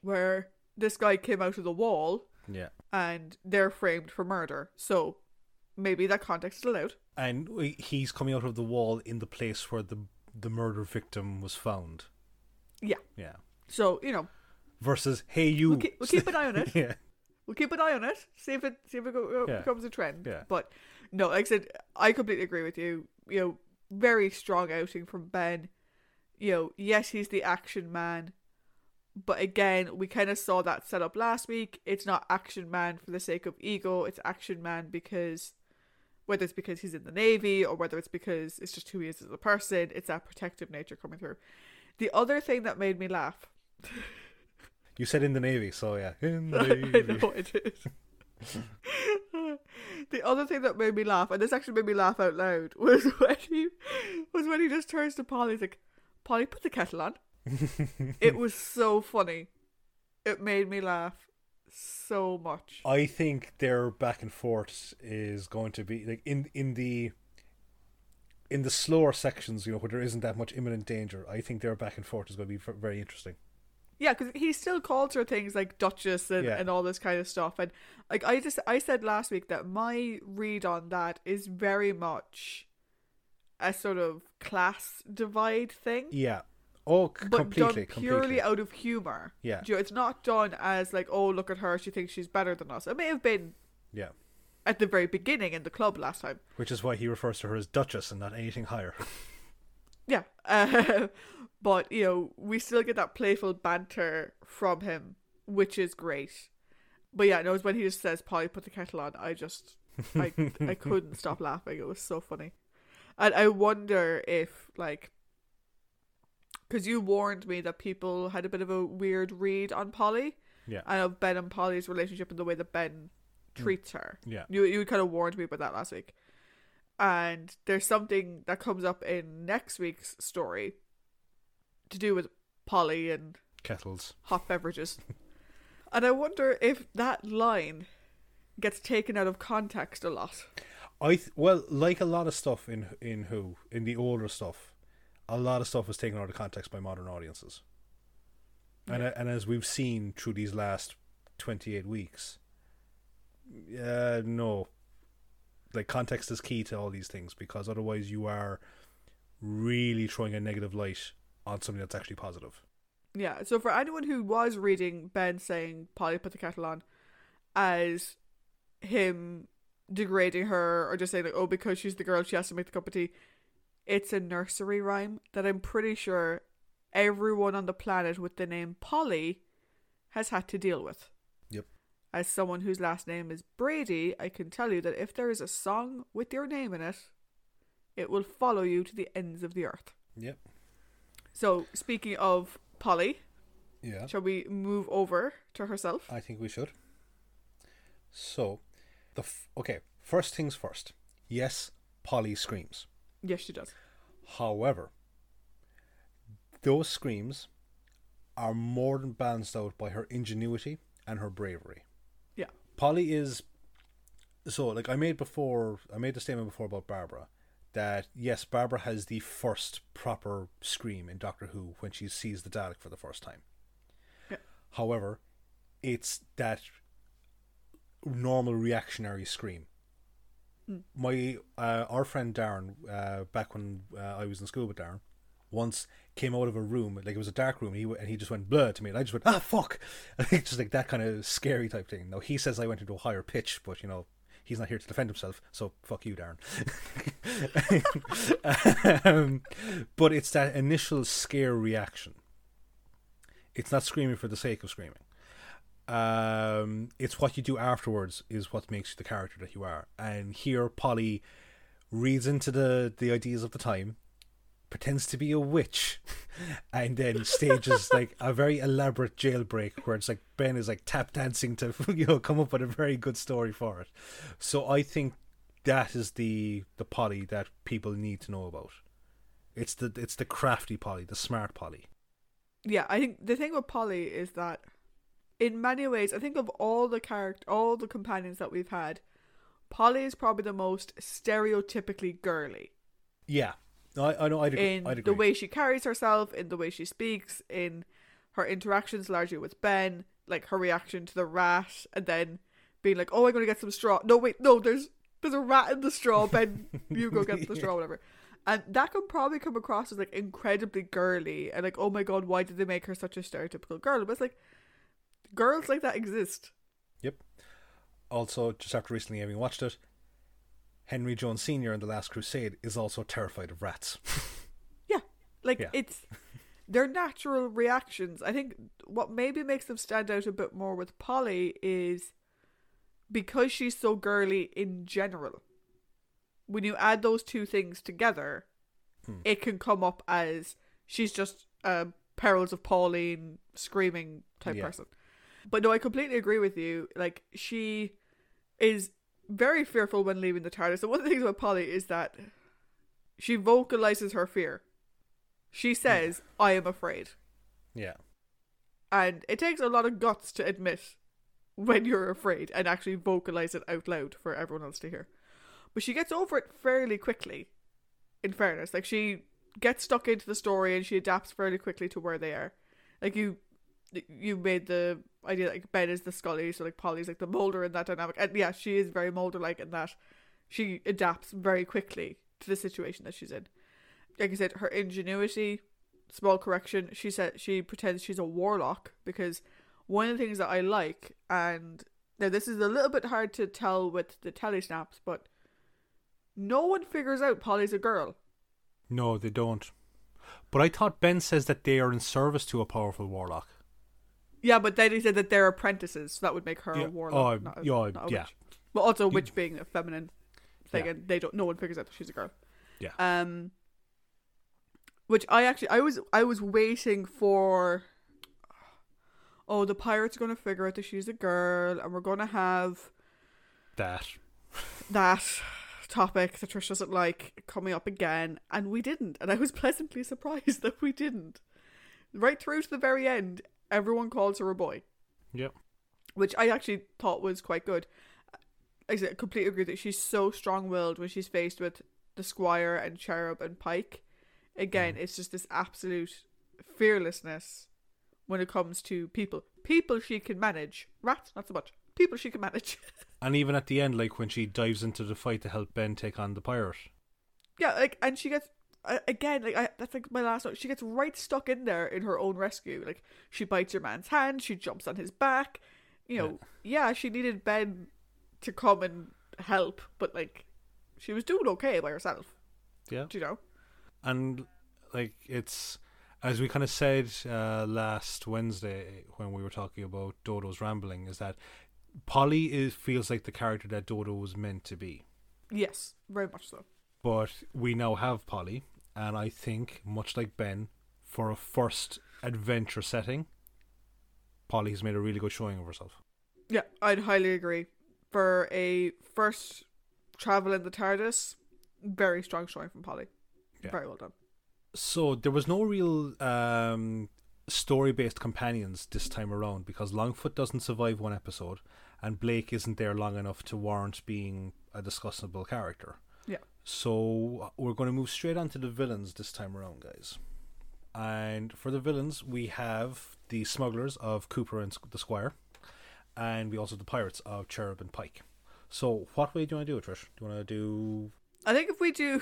where this guy came out of the wall Yeah. And they're framed for murder. So maybe that context is allowed. And he's coming out of the wall in the place where the the murder victim was found. Yeah. Yeah. So, you know, Versus, hey you. we'll keep, we'll keep an eye on it. yeah. We'll keep an eye on it. See if it see if it go, Yeah. becomes a trend. Yeah. But no, like I said, I completely agree with you. You know, very strong outing from Ben. You know, yes, he's the action man, but again, we kind of saw that set up last week. It's not action man for the sake of ego. It's action man because whether it's because he's in the navy or whether it's because it's just who he is as a person, it's that protective nature coming through. The other thing that made me laugh You said in the navy, so yeah. In the navy. I know it is. the other thing that made me laugh, and this actually made me laugh out loud, was when he was when he just turns to Polly. He's like, "Polly, put the kettle on." It was so funny. It made me laugh so much. I think their back and forth is going to be like in in the in the slower sections, you know, where there isn't that much imminent danger. I think their back and forth is going to be very interesting. Yeah, because he still calls her things like Duchess and, Yeah. and all this kind of stuff. And like I just I said last week that my read on that is very much a sort of class divide thing. Yeah. Oh, c- but completely, done purely completely. out of humor. Yeah. You know, it's not done as like, oh, look at her, she thinks she's better than us. It may have been Yeah. at the very beginning in the club last time. Which is why he refers to her as Duchess and not anything higher. Yeah, uh, but you know, we still get that playful banter from him, which is great. But yeah, no, it's when he just says, "Polly, put the kettle on." I just, I, I couldn't stop laughing. It was so funny, and I wonder if like. Because you warned me that people had a bit of a weird read on Polly. Yeah. and of Ben and Polly's relationship and the way that Ben mm. treats her. Yeah. You you kind of warned me about that last week. And there's something that comes up in next week's story to do with Polly and Kettles. hot beverages. and I wonder if that line gets taken out of context a lot. I th- well, like a lot of stuff in in Who in the older stuff, a lot of stuff was taken out of context by modern audiences. And uh, and as we've seen through these last twenty eight weeks, uh, no, like context is key to all these things because otherwise you are really throwing a negative light on something that's actually positive. Yeah, so for anyone who was reading Ben saying Polly put the kettle on as him degrading her or just saying like, oh, because she's the girl she has to make the cup of tea, it's a nursery rhyme that I'm pretty sure everyone on the planet with the name Polly has had to deal with. Yep. As someone whose last name is Brady, I can tell you that if there is a song with your name in it, it will follow you to the ends of the earth. Yep. So, speaking of Polly, Yeah. Shall we move over to herself? I think we should. So, the f- okay. First things first. Yes, Polly screams. Yes, she does. However, those screams are more than balanced out by her ingenuity and her bravery. Yeah. Polly is so like I made before I made the statement before about Barbara that yes, Barbara has the first proper scream in Doctor Who when she sees the Dalek for the first time. Yeah. However, it's that normal reactionary scream. My uh, our friend Darren, uh, back when uh, I was in school with Darren, once came out of a room like it was a dark room and he w- and he just went blur to me and I just went ah fuck just like that kind of scary type thing. Now he says I went into a higher pitch, but you know he's not here to defend himself, so fuck you, Darren. um, but it's that initial scare reaction. It's not screaming for the sake of screaming. Um, it's what you do afterwards is what makes you the character that you are. And here, Polly reads into the the ideas of the time, pretends to be a witch, and then stages like a very elaborate jailbreak where it's like Ben is like tap dancing to you know come up with a very good story for it. So I think that is the the Polly that people need to know about. It's the it's the crafty Polly, the smart Polly. Yeah, I think the thing with Polly is that in many ways, I think of all the character all the companions that we've had, Polly is probably the most stereotypically girly. Yeah, I I know I'd agree. in I'd agree. the way she carries herself, in the way she speaks, in her interactions largely with Ben, like her reaction to the rat, and then being like, "Oh, I'm gonna get some straw." No, wait, no, there's there's a rat in the straw. Ben, you go get the straw, whatever. And that could probably come across as like incredibly girly and like, oh my god, why did they make her such a stereotypical girl? But it's like, girls like that exist. Yep. Also just after recently having watched it, Henry Jones Sr. in The Last Crusade is also terrified of rats. Yeah. Like Yeah. it's their natural reactions. I think what maybe makes them stand out a bit more with Polly is because she's so girly in general. When you add those two things together, Hmm. it can come up as she's just a perils of Pauline screaming type Yeah. person. But no, I completely agree with you. Like she is very fearful when leaving the TARDIS. And one of the things about Polly is that she vocalizes her fear. She says, I am afraid. yeah. And it takes a lot of guts to admit when you're afraid and actually vocalize it out loud for everyone else to hear. But she gets over it fairly quickly, in fairness. Like, she gets stuck into the story and she adapts fairly quickly to where they are. Like, you you made the idea like Ben is the Scully, so like Polly's like the Mulder in that dynamic. And yeah, she is very Mulder like in that she adapts very quickly to the situation that she's in. Like I said, her ingenuity, small correction, she said she pretends she's a warlock because one of the things that I like, and now this is a little bit hard to tell with the telesnaps, but no one figures out Polly's a girl. No, they don't. But I thought Ben says that they are in service to a powerful warlock. Yeah, but then he said that they're apprentices, so that would make her Yeah. a warlock. Oh, not a, yeah, not a yeah. But also, witch being a feminine thing, Yeah. and they don't. No one figures out that she's a girl. Yeah. Um. Which I actually, I was, I was waiting for. Oh, the pirates are gonna figure out that she's a girl, and we're gonna have That. that topic that Trish doesn't like coming up again, and we didn't, and I was pleasantly surprised that we didn't. Right through to the very end, everyone calls her a boy Yep. which I actually thought was quite good. I completely agree that she's so strong willed when she's faced with the Squire and Cherub and Pike. Again, mm. it's just this absolute fearlessness when it comes to people. People she can manage. Rats, not so much. People she can manage. And even at the end, like when she dives into the fight to help Ben take on the pirate. yeah, like, and she gets. Again, like I, that's like my last note. She gets right stuck in there in her own rescue. Like she bites your man's hand, she jumps on his back. You know, yeah, she needed Ben to come and help, but like she was doing okay by herself. Yeah. Do you know? And like it's as we kind of said uh, last Wednesday when we were talking about Dodo's rambling, is that Polly is feels like the character that Dodo was meant to be. Yes, very much so. But we now have Polly, and I think much like Ben, for a first adventure setting, Polly has made a really good showing of herself. Yeah, I'd highly agree. For a first travel in the TARDIS, very strong showing from Polly. Yeah. Very well done. So there was no real um, story based companions this time around because Longfoot doesn't survive one episode and Blake isn't there long enough to warrant being a discussable character. Yeah. So we're going to move straight on to the villains this time around, guys. And for the villains, we have the smugglers of Kewper and the Squire, and we also have the pirates of Cherub and Pike. So, what way do you want to do it, Trish? Do you want to do? I think if we do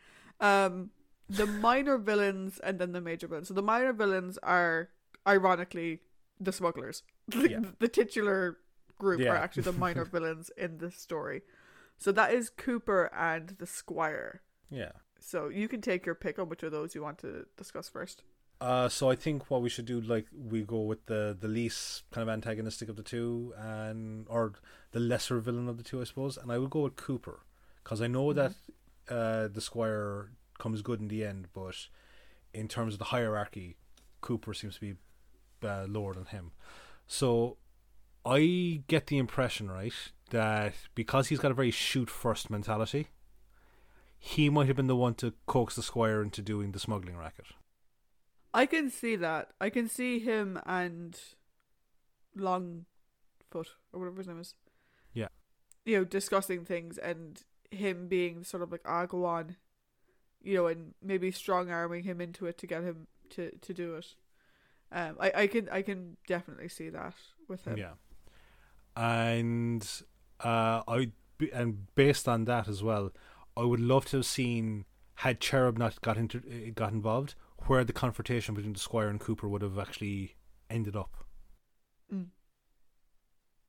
um the minor villains and then the major villains. So the minor villains are ironically the smugglers. Yeah. the titular group are actually the minor villains in this story. So that is Kewper and the Squire. Yeah. So you can take your pick on which of those you want to discuss first. Uh, so I think what we should do, like, we go with the the least kind of antagonistic of the two, and or the lesser villain of the two, I suppose. And I would go with Kewper because I know that uh, the Squire comes good in the end, but in terms of the hierarchy, Kewper seems to be uh, lower than him. So I get the impression, right, that because he's got a very shoot first mentality, he might have been the one to coax the Squire into doing the smuggling racket. I can see that. I can see him and Longfoot or whatever his name is. Yeah. You know, discussing things and him being sort of like, ah, go on. You know, and maybe strong arming him into it to get him to, to do it. Um, I, I can I can definitely see that with him. Yeah, and uh, I and based on that as well, I would love to have seen had Cherub not got into uh, got involved, where the confrontation between the Squire and Kewper would have actually ended up. Mm.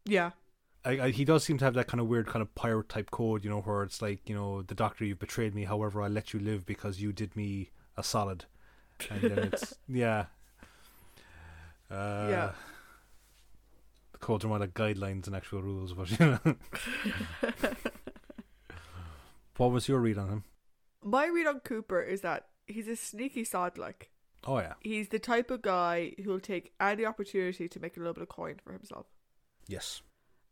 Yeah. I, I, he does seem to have that kind of weird kind of pirate type code, you know, where it's like, you know, the doctor, you've betrayed me. However, I'll let you live because you did me a solid. And then it's yeah, uh, Yeah. The codes are more like guidelines and actual rules, but you know. what was your read on him? My read on Kewper is that he's a sneaky sod like. Oh yeah, He's the type of guy who'll take any opportunity to make a little bit of coin for himself. yes,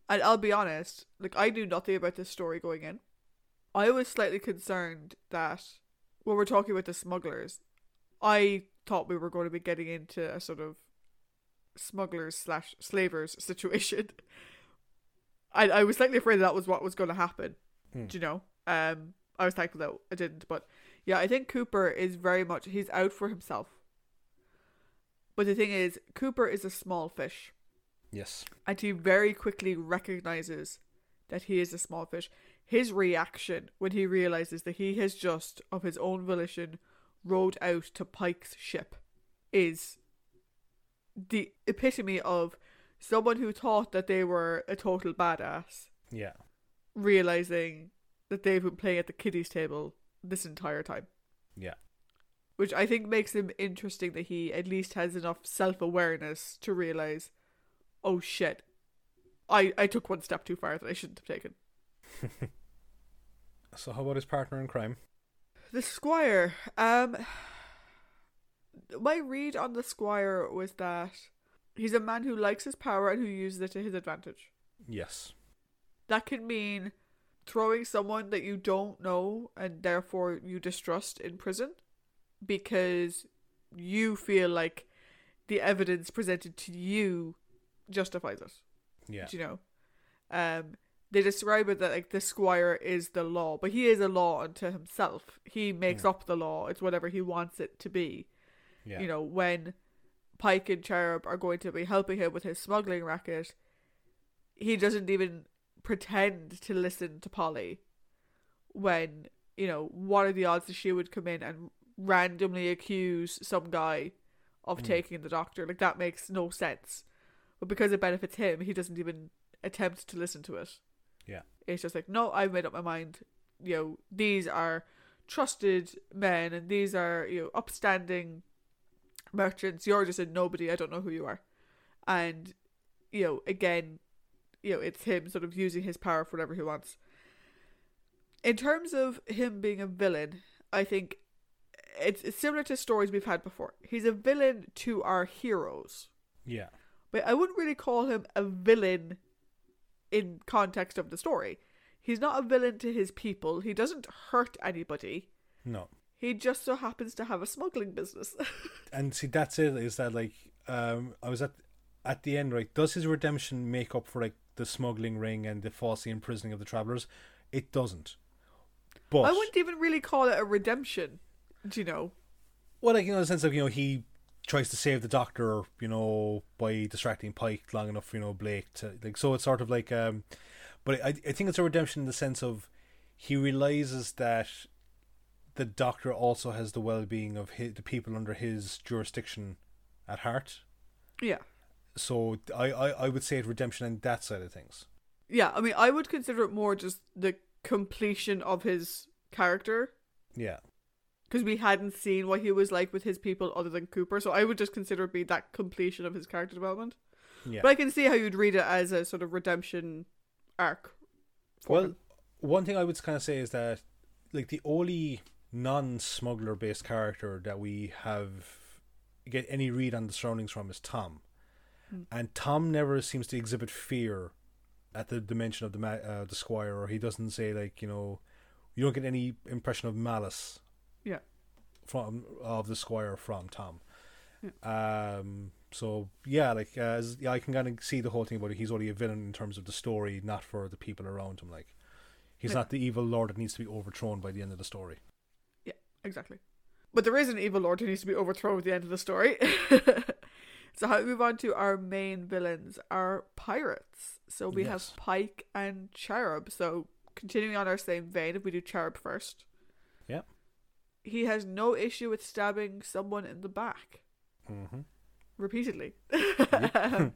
And I'll be honest, like I knew nothing about this story going in. I was slightly concerned that when we're talking about the smugglers, I thought we were going to be getting into a sort of smugglers slash slavers situation. I I was slightly afraid that was what was going to happen. Hmm. Do you know? Um, I was thankful that I didn't, but yeah, I think Kewper is very much he's out for himself. But the thing is, Kewper is a small fish yes, and he very quickly recognizes that he is a small fish. His reaction when he realizes that he has just, of his own volition, rowed out to Pike's ship is the epitome of someone who thought that they were a total badass, yeah, realizing that they've been playing at the kiddies' table this entire time. yeah, Which I think makes him interesting that he at least has enough self awareness to realize, oh shit, I, I took one step too far that I shouldn't have taken. So how about his partner in crime? The Squire, um, my read on the Squire was that he's a man who likes his power and who uses it to his advantage. Yes, That can mean throwing someone that you don't know and therefore you distrust in prison because you feel like the evidence presented to you justifies it. yeah, Do you know? Um, they describe it that like the squire is the law, but he is a law unto himself. He makes Mm. up the law. It's whatever he wants it to be. Yeah, You know, when Pike and Cherub are going to be helping him with his smuggling racket, he doesn't even pretend to listen to Polly. When you know, what are the odds that she would come in and randomly accuse some guy of Mm. taking the doctor? Like that makes no sense. But because it benefits him, he doesn't even attempt to listen to it. Yeah. It's just like, no, I've made up my mind. You know, these are trusted men and these are, you know, upstanding merchants. You're just a nobody. I don't know who you are. And, you know, again, you know, it's him sort of using his power for whatever he wants. In terms of him being a villain, I think it's, it's similar to stories we've had before. He's a villain to our heroes yeah, but I wouldn't really call him a villain in context of the story. He's not a villain to his people. He doesn't hurt anybody. no, He just so happens to have a smuggling business. and see that's it is that like um i was at at the end right does his redemption make up for like the smuggling ring and the falsely imprisoning of the travelers it doesn't but I wouldn't even really call it a redemption. Do you know? well like you know in the sense of you know he tries to save the doctor you know by distracting pike long enough you know blake to like so it's sort of like um but i i think it's a redemption in the sense of he realizes that the doctor also has the well-being of his, the people under his jurisdiction at heart Yeah. so I, I I would say it redemption and that side of things. Yeah, I mean, I would consider it more just the completion of his character Yeah, because we hadn't seen what he was like with his people other than Kewper. So I would just consider it be that completion of his character development. yeah. But I can see how you'd read it as a sort of redemption arc. Well, him. one thing I would kind of say is that like the only non-smuggler based character that we have get any read on the surroundings from is Tom, Hmm. and Tom never seems to exhibit fear at the dimension of the ma- uh, the squire, or he doesn't say like you know, you don't get any impression of malice. Yeah. From of the squire from Tom. Um. So yeah, like uh, as, yeah, I can kind of see the whole thing about it. He's only a villain in terms of the story, not for the people around him. Like, he's Yeah. not the evil lord that needs to be overthrown by the end of the story. Exactly. But there is an evil lord who needs to be overthrown at the end of the story. so how we move on to our main villains, our pirates. So we Yes. have Pike and Cherub. So continuing on our same vein, if we do Cherub first. Yeah. He has no issue with stabbing someone in the back Mm-hmm. repeatedly. uh,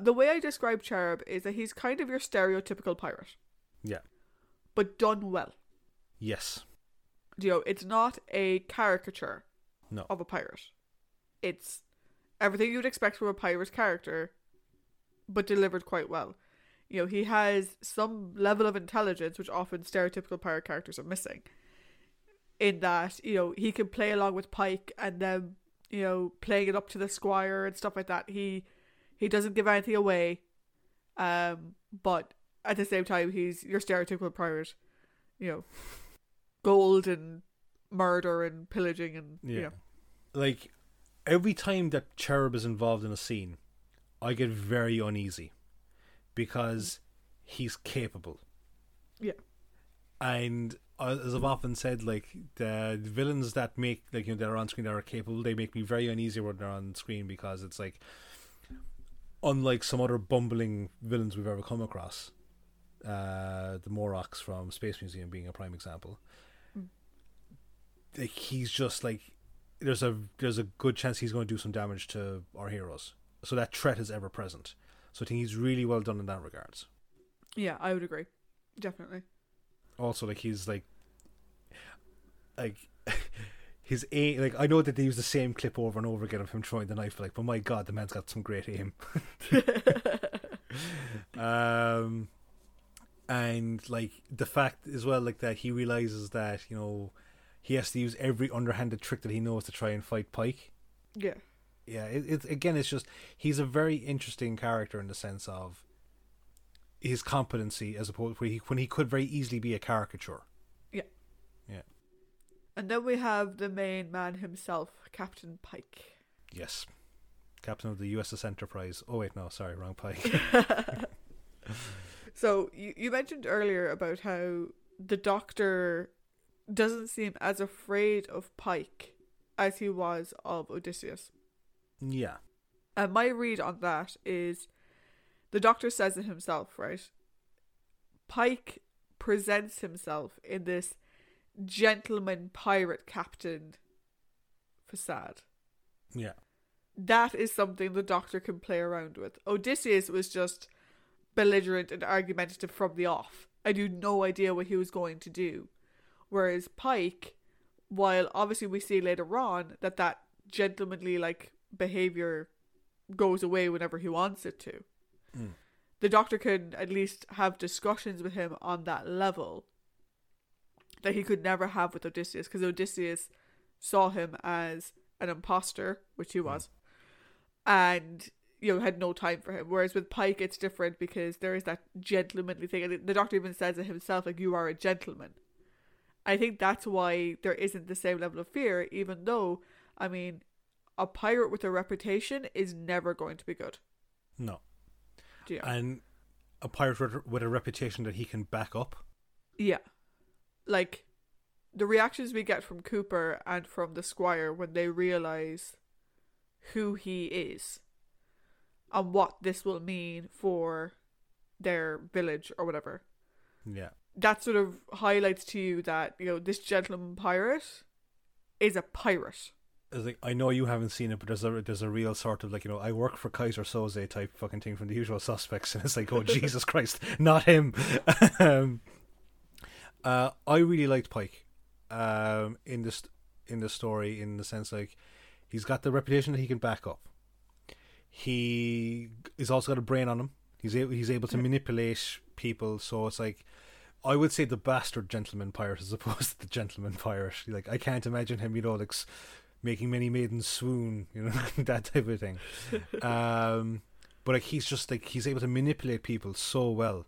the way I describe Cherub is that he's kind of your stereotypical pirate, Yeah. but done well. Yes. You know, it's not a caricature No. of a pirate. It's everything you'd expect from a pirate character, but delivered quite well. You know, he has some level of intelligence, which often stereotypical pirate characters are missing. In that, you know, he can play along with Pike and then, you know, playing it up to the squire and stuff like that. He he doesn't give anything away. Um, but at the same time he's your stereotypical pirate. You know, gold and murder and pillaging and Yeah. know Like every time that Cherub is involved in a scene, I get very uneasy because he's capable. Yeah. And as I've often said, like the villains that make like you know that are on screen that are capable, they make me very uneasy when they're on screen because it's like unlike some other bumbling villains we've ever come across. Uh, the Moroks from Space Museum being a prime example. Like he's just like there's a there's a good chance he's going to do some damage to our heroes. So that threat is ever present. So I think he's really well done in that regards. yeah i would agree definitely Also, like he's like like his aim. Like I know that they use the same clip over and over again of him throwing the knife. Like, but my god, the man's got some great aim. um, and like the fact as well, like that he realizes that you know he has to use every underhanded trick that he knows to try and fight Pike. yeah Yeah, it, it again, it's just he's a very interesting character in the sense of his competency, as opposed when he when he could very easily be a caricature. Yeah. Yeah. And then we have the main man himself captain pike Yes, captain of the USS Enterprise. Oh wait, no, sorry, wrong Pike. so you, you mentioned earlier about how the doctor doesn't seem as afraid of pike as he was of odysseus yeah, And my read on that is the doctor says it himself, right? Pike presents himself in this gentleman pirate captain facade. yeah, That is something the doctor can play around with. Odysseus was just belligerent and argumentative from the off. I knew no idea what he was going to do. Whereas Pike, while obviously we see later on that that gentlemanly like behavior goes away whenever he wants it to. Mm. The doctor can at least have discussions with him on that level that he could never have with Odysseus because Odysseus saw him as an imposter, which he was, and you know had no time for him. Whereas with Pike, it's different because there is that gentlemanly thing, and the doctor even says it himself, like you are a gentleman, I think that's why there isn't the same level of fear, even though, I mean, a pirate with a reputation is never going to be good. No. Know? And a pirate with- with a reputation that he can back up. Yeah. Like the reactions we get from Kewper and from the Squire when they realize who he is and what this will mean for their village or whatever. Yeah. That sort of highlights to you that, you know, this gentleman pirate is a pirate. It's like I know you haven't seen it, but there's a there's a real sort of like you know I work for Keyser Söze type fucking thing from the Usual Suspects, and it's like oh Jesus Christ, not him. um, uh, I really liked Pike, um, in this in the story in the sense like he's got the reputation that he can back up. He is also got a brain on him. He's able he's able to manipulate people, so it's like I would say the bastard gentleman pirate as opposed to the gentleman pirate. Like I can't imagine him, you know, like making many maidens swoon, you know, that type of thing. Um, but like he's just like he's able to manipulate people so well,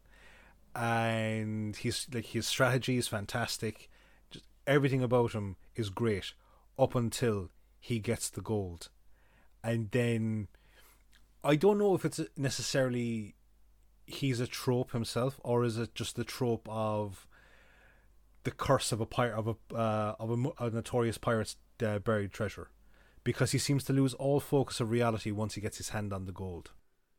and he's like his strategy is fantastic. Just everything about him is great up until he gets the gold, and then I don't know if it's necessarily he's a trope himself, or is it just the trope of the curse of a pirate of a uh, of a, a notorious pirate's uh, buried treasure? Because he seems to lose all focus of reality once he gets his hand on the gold.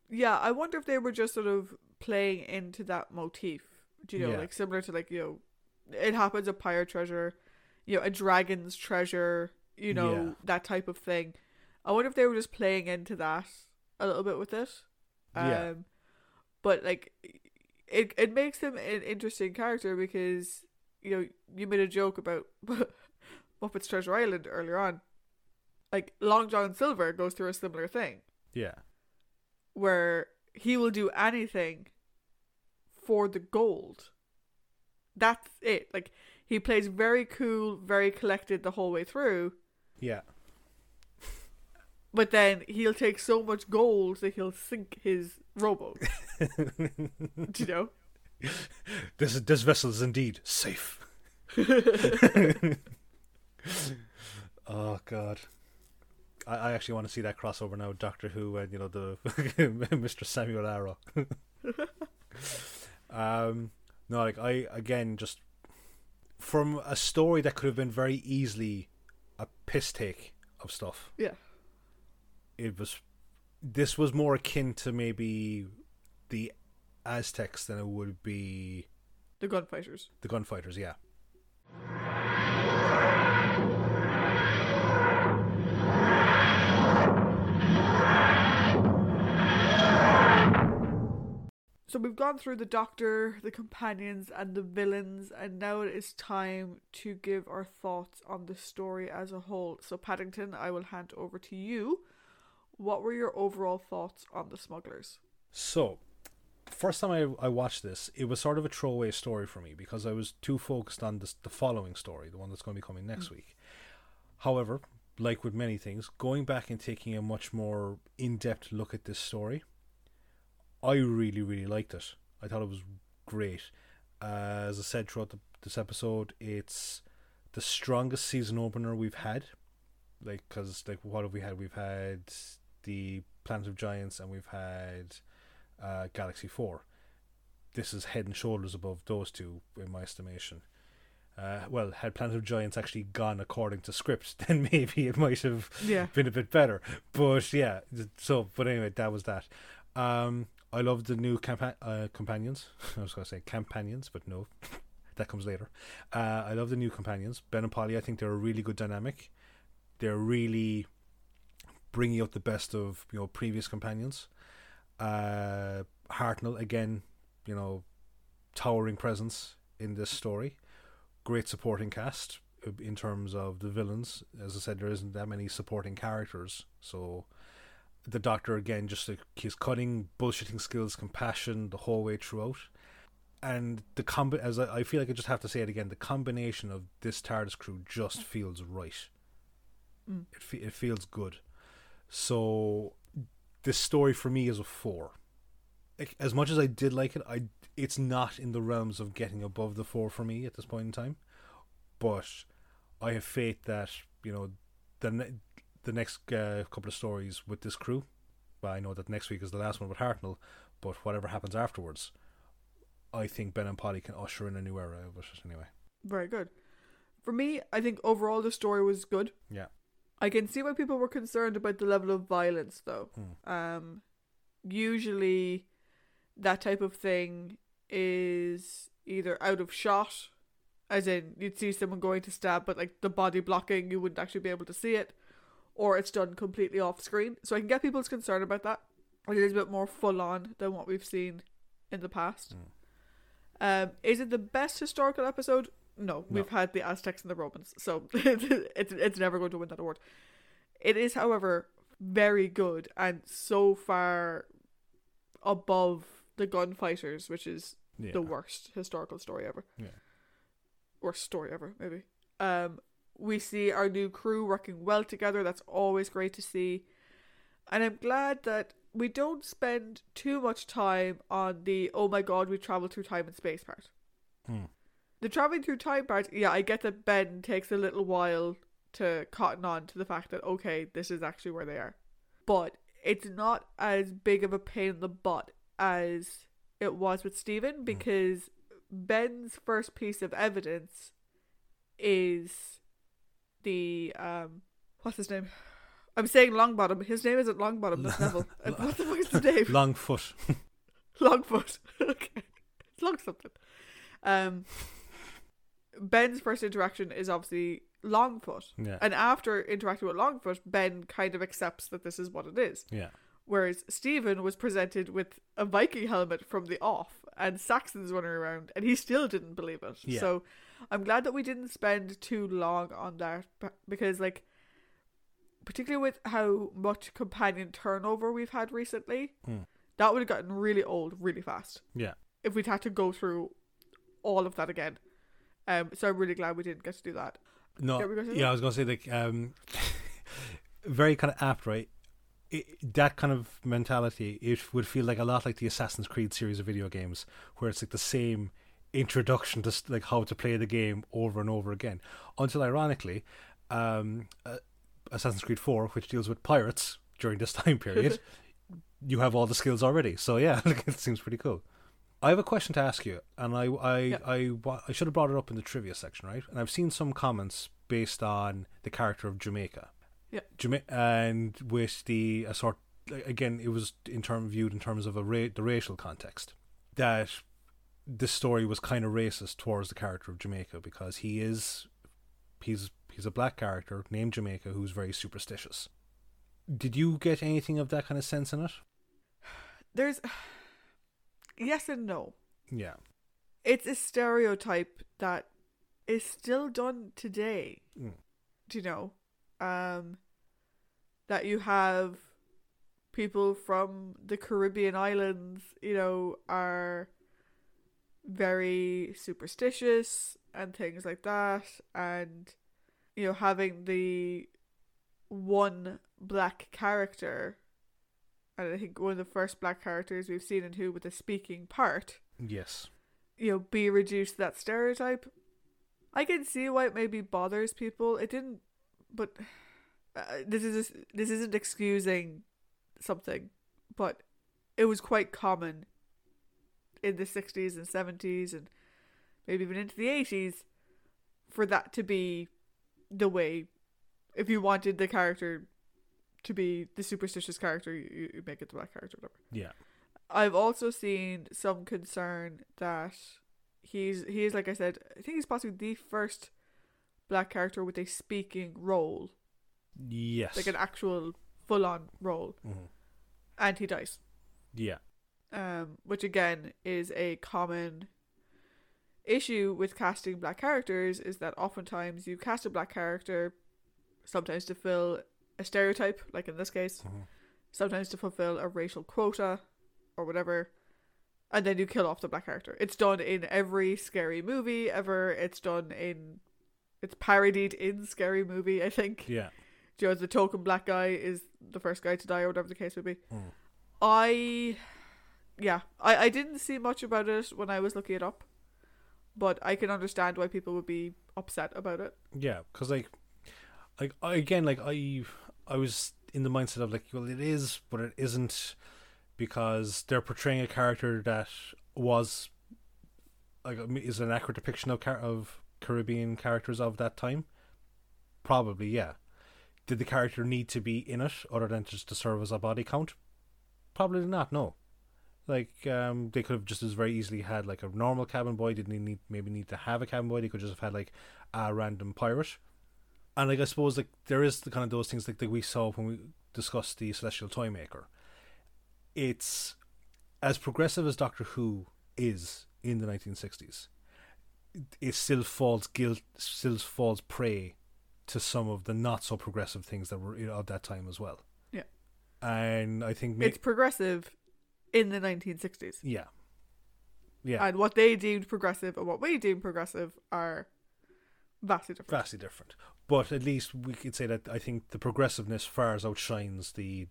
Yeah, I wonder if they were just sort of playing into that motif. Do you know, Yeah. like similar to like, you know, it happens a pirate treasure, you know, a dragon's treasure, you know, Yeah. that type of thing. I wonder if they were just playing into that a little bit with it. Um Yeah. But like it it makes him an interesting character because you know, you made a joke about Muppets Treasure Island earlier on. Like Long John Silver goes through a similar thing Yeah, where he will do anything for the gold. That's it. Like he plays very cool, very collected the whole way through, yeah, but then he'll take so much gold that he'll sink his rowboat. Do you know? this this vessel is indeed safe. oh God, I, I actually want to see that crossover now, Doctor Who and you know the Mr. Samuel Arrow. um, no, like I again just from a story that could have been very easily a piss take of stuff. Yeah. It was. This was more akin to maybe the Aztecs than it would be The gunfighters. the gunfighters, yeah. So we've gone through the doctor, the companions, and the villains, and now it is time to give our thoughts on the story as a whole. So, Paddington, I will hand over to you. What were your overall thoughts on the smugglers? So, first time I, I watched this, it was sort of a throwaway story for me because I was too focused on this, the following story, the one that's going to be coming next week. However, like with many things, going back and taking a much more in depth look at this story, I really, really liked it. I thought it was great. Uh, as I said throughout the, this episode, it's the strongest season opener we've had. Like, because, like, what have we had? We've had the Planet of Giants and we've had uh, Galaxy 4. This is head and shoulders above those two, in my estimation. Uh, well, had Planet of Giants actually gone according to script, then maybe it might have Yeah. been a bit better. But yeah, so but anyway, that was that. Um, I love the new campa- uh, companions. I was going to say companions, but no, that comes later. Uh, I love the new companions. Ben and Polly, I think they're a really good dynamic. They're really bringing out the best of you know previous companions. Uh, Hartnell again, you know, towering presence in this story. Great supporting cast uh, in terms of the villains. As I said, there isn't that many supporting characters, so the Doctor again, just like his cutting, bullshitting skills, compassion the whole way throughout, and the comb. As I, I feel like I just have to say it again, the combination of this TARDIS crew just feels right. Mm. It fe- it feels good. So this story for me is a four. As much as I did like it, I it's not in the realms of getting above the four for me at this point in time. but I have faith that you know the ne- the next uh, couple of stories with this crew. Well, I know that next week is the last one with Hartnell, but whatever happens afterwards, I think Ben and Polly can usher in a new era of it anyway. Very good. For me, I think overall the story was good. Yeah. I can see why people were concerned about the level of violence, though. Hmm. Um, usually, that type of thing is either out of shot, as in you'd see someone going to stab, but like the body blocking, you wouldn't actually be able to see it, or it's done completely off screen. So I can get people's concern about that. It is a bit more full on than what we've seen in the past. Um, is it the best historical episode? No, we've had the Aztecs and the Romans, so it's it's never going to win that award. It is, however, very good and so far above the Gunfighters, which is Yeah. the worst historical story ever. Yeah. Worst story ever, maybe. Um, we see our new crew working well together. That's always great to see. And I'm glad that we don't spend too much time on the oh my god, we travel through time and space part. Hmm. The traveling through time part, yeah, I get that Ben takes a little while to cotton on to the fact that okay, this is actually where they are. But it's not as big of a pain in the butt as it was with Steven because Ben's first piece of evidence is the um what's his name? I'm saying Longbottom. His name isn't Longbottom, that's Neville. Uh, what the fuck is his name? Longfoot. Longfoot. okay. It's long something. Um Ben's first interaction is obviously Longfoot. yeah. And after interacting with Longfoot, Ben kind of accepts that this is what it is. Yeah. Whereas Steven was presented with a Viking helmet from the off and Saxons running around and he still didn't believe it. Yeah. So I'm glad that we didn't spend too long on that because like particularly with how much companion turnover we've had recently, Hmm. that would have gotten really old really fast Yeah. if we'd had to go through all of that again. Um so I'm really glad we didn't get to do that. No, Yeah, we gonna say yeah, I was going to say like um, very kind of apt, right? It, that kind of mentality, it would feel like a lot like the Assassin's Creed series of video games, where it's like the same introduction to like how to play the game over and over again. Until ironically, um, uh, Assassin's Creed Four, which deals with pirates during this time period, you have all the skills already. So yeah, it seems pretty cool. I have a question to ask you, and I I Yeah. I, I should have brought it up in the trivia section, right? And I've seen some comments based on the character of Jamaica. Yeah. Jama- and with the a sort again, it was in term viewed in terms of a ra- the racial context that this story was kind of racist towards the character of Jamaica because he is he's he's a black character named Jamaica who's very superstitious. Did you get anything of that kind of sense in it? There's yes and no. Yeah. it's a stereotype that is still done today. Mm. Do you know? Um that you have people from the Caribbean islands, you know, are very superstitious and things like that and you know having the one black character and I think one of the first black characters we've seen in Who with a speaking part Yes. you know, be reduced to that stereotype. I can see why it maybe bothers people. It didn't, but uh, this is this isn't excusing something, but it was quite common in the sixties and seventies and maybe even into the eighties for that to be the way. If you wanted the character to be the superstitious character, you, you make it the black character, whatever. Yeah. I've also seen some concern that he's he is like I said, I think he's possibly the first black character with a speaking role, Yes. like an actual full on role, Mhm. and he dies. Yeah. Um, which again is a common issue with casting black characters is that oftentimes you cast a black character sometimes to fill a stereotype, like in this case, Mhm. sometimes to fulfill a racial quota or whatever, and then you kill off the black character. It's done in every scary movie ever. It's done in, it's parodied in Scary Movie. I think. Yeah. Joe, the token black guy is the first guy to die, or whatever the case would be. Mm. I, yeah, I I didn't see much about it when I was looking it up. but I can understand why people would be upset about it. Yeah, because like, like I, again, like I, I was in the mindset of like, well, it is, but it isn't, because they're portraying a character that was, like, is an accurate depiction of of Caribbean characters of that time. Probably, yeah. Did the character need to be in it other than just to serve as a body count? Probably not. No. Like um, they could have just as very easily had like a normal cabin boy. Didn't need maybe need to have a cabin boy. They could just have had like a random pirate. And like I suppose like there is the kind of those things like that we saw when we discussed the Celestial Toymaker. It's as progressive as Doctor Who is in the 1960s. It still falls guilt, still falls prey to some of the not so progressive things that were of that time as well. Yeah. And I think it's progressive in the 1960s. Yeah. Yeah. And what they deemed progressive and what we deem progressive are vastly different. Vastly different. But at least we could say that I think the progressiveness far as outshines the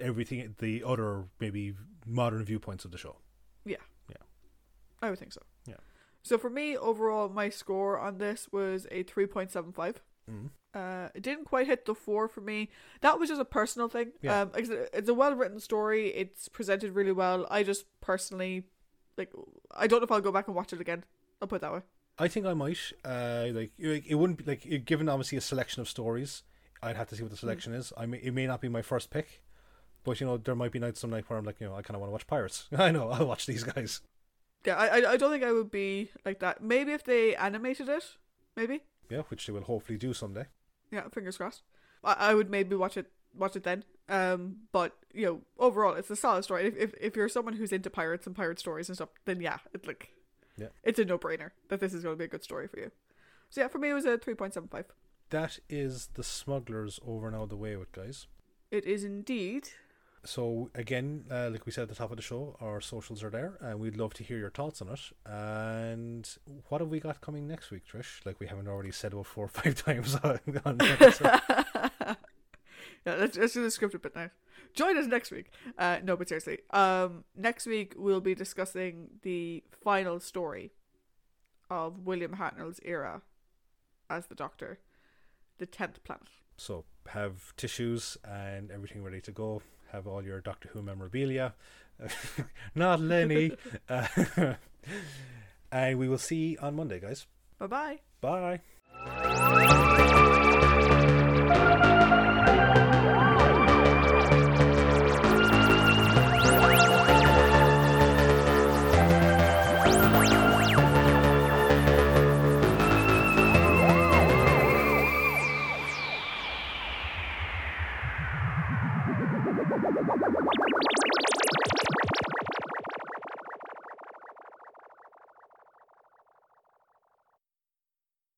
everything the other maybe modern viewpoints of the show. Yeah. Yeah. I would think so. Yeah. So for me, overall, my score on this was a 3.75. Mm. Uh, it didn't quite hit the four for me. That was just a personal thing. Yeah. Um, it's a, it's a well written story. It's presented really well. I just personally like. I don't know if I'll go back and watch it again. I'll put it that way. I think I might. Uh, like it wouldn't be like given obviously a selection of stories. I'd have to see what the Mm. selection is. I may it may not be my first pick, but you know there might be nights some night where I'm like you know I kind of want to watch Pirates. I know I'll watch these guys. Yeah, I, I I don't think I would be like that. Maybe if they animated it, maybe. Yeah, which they will hopefully do someday. Yeah, fingers crossed. I, I would maybe watch it watch it then. Um, but you know, overall, it's a solid story. If, if if you're someone who's into pirates and pirate stories and stuff, then yeah, it's like, Yeah. it's a no brainer that this is going to be a good story for you. So yeah, for me, it was a three point seven five. That is the smugglers over and out of the way with guys. It is indeed. So again, uh, like we said at the top of the show, our socials are there, and we'd love to hear your thoughts on it. And what have we got coming next week, Trish? Like we haven't already said about four or five times on on the episode. yeah, let's, let's do the scripted bit now. Join us next week. Uh, no, but seriously, um, next week we'll be discussing the final story of William Hartnell's era as the Doctor, the tenth planet. So have tissues and everything ready to go. Have all your Doctor Who memorabilia. Not Lenny. uh, and we will see on Monday, guys. Bye bye. Bye.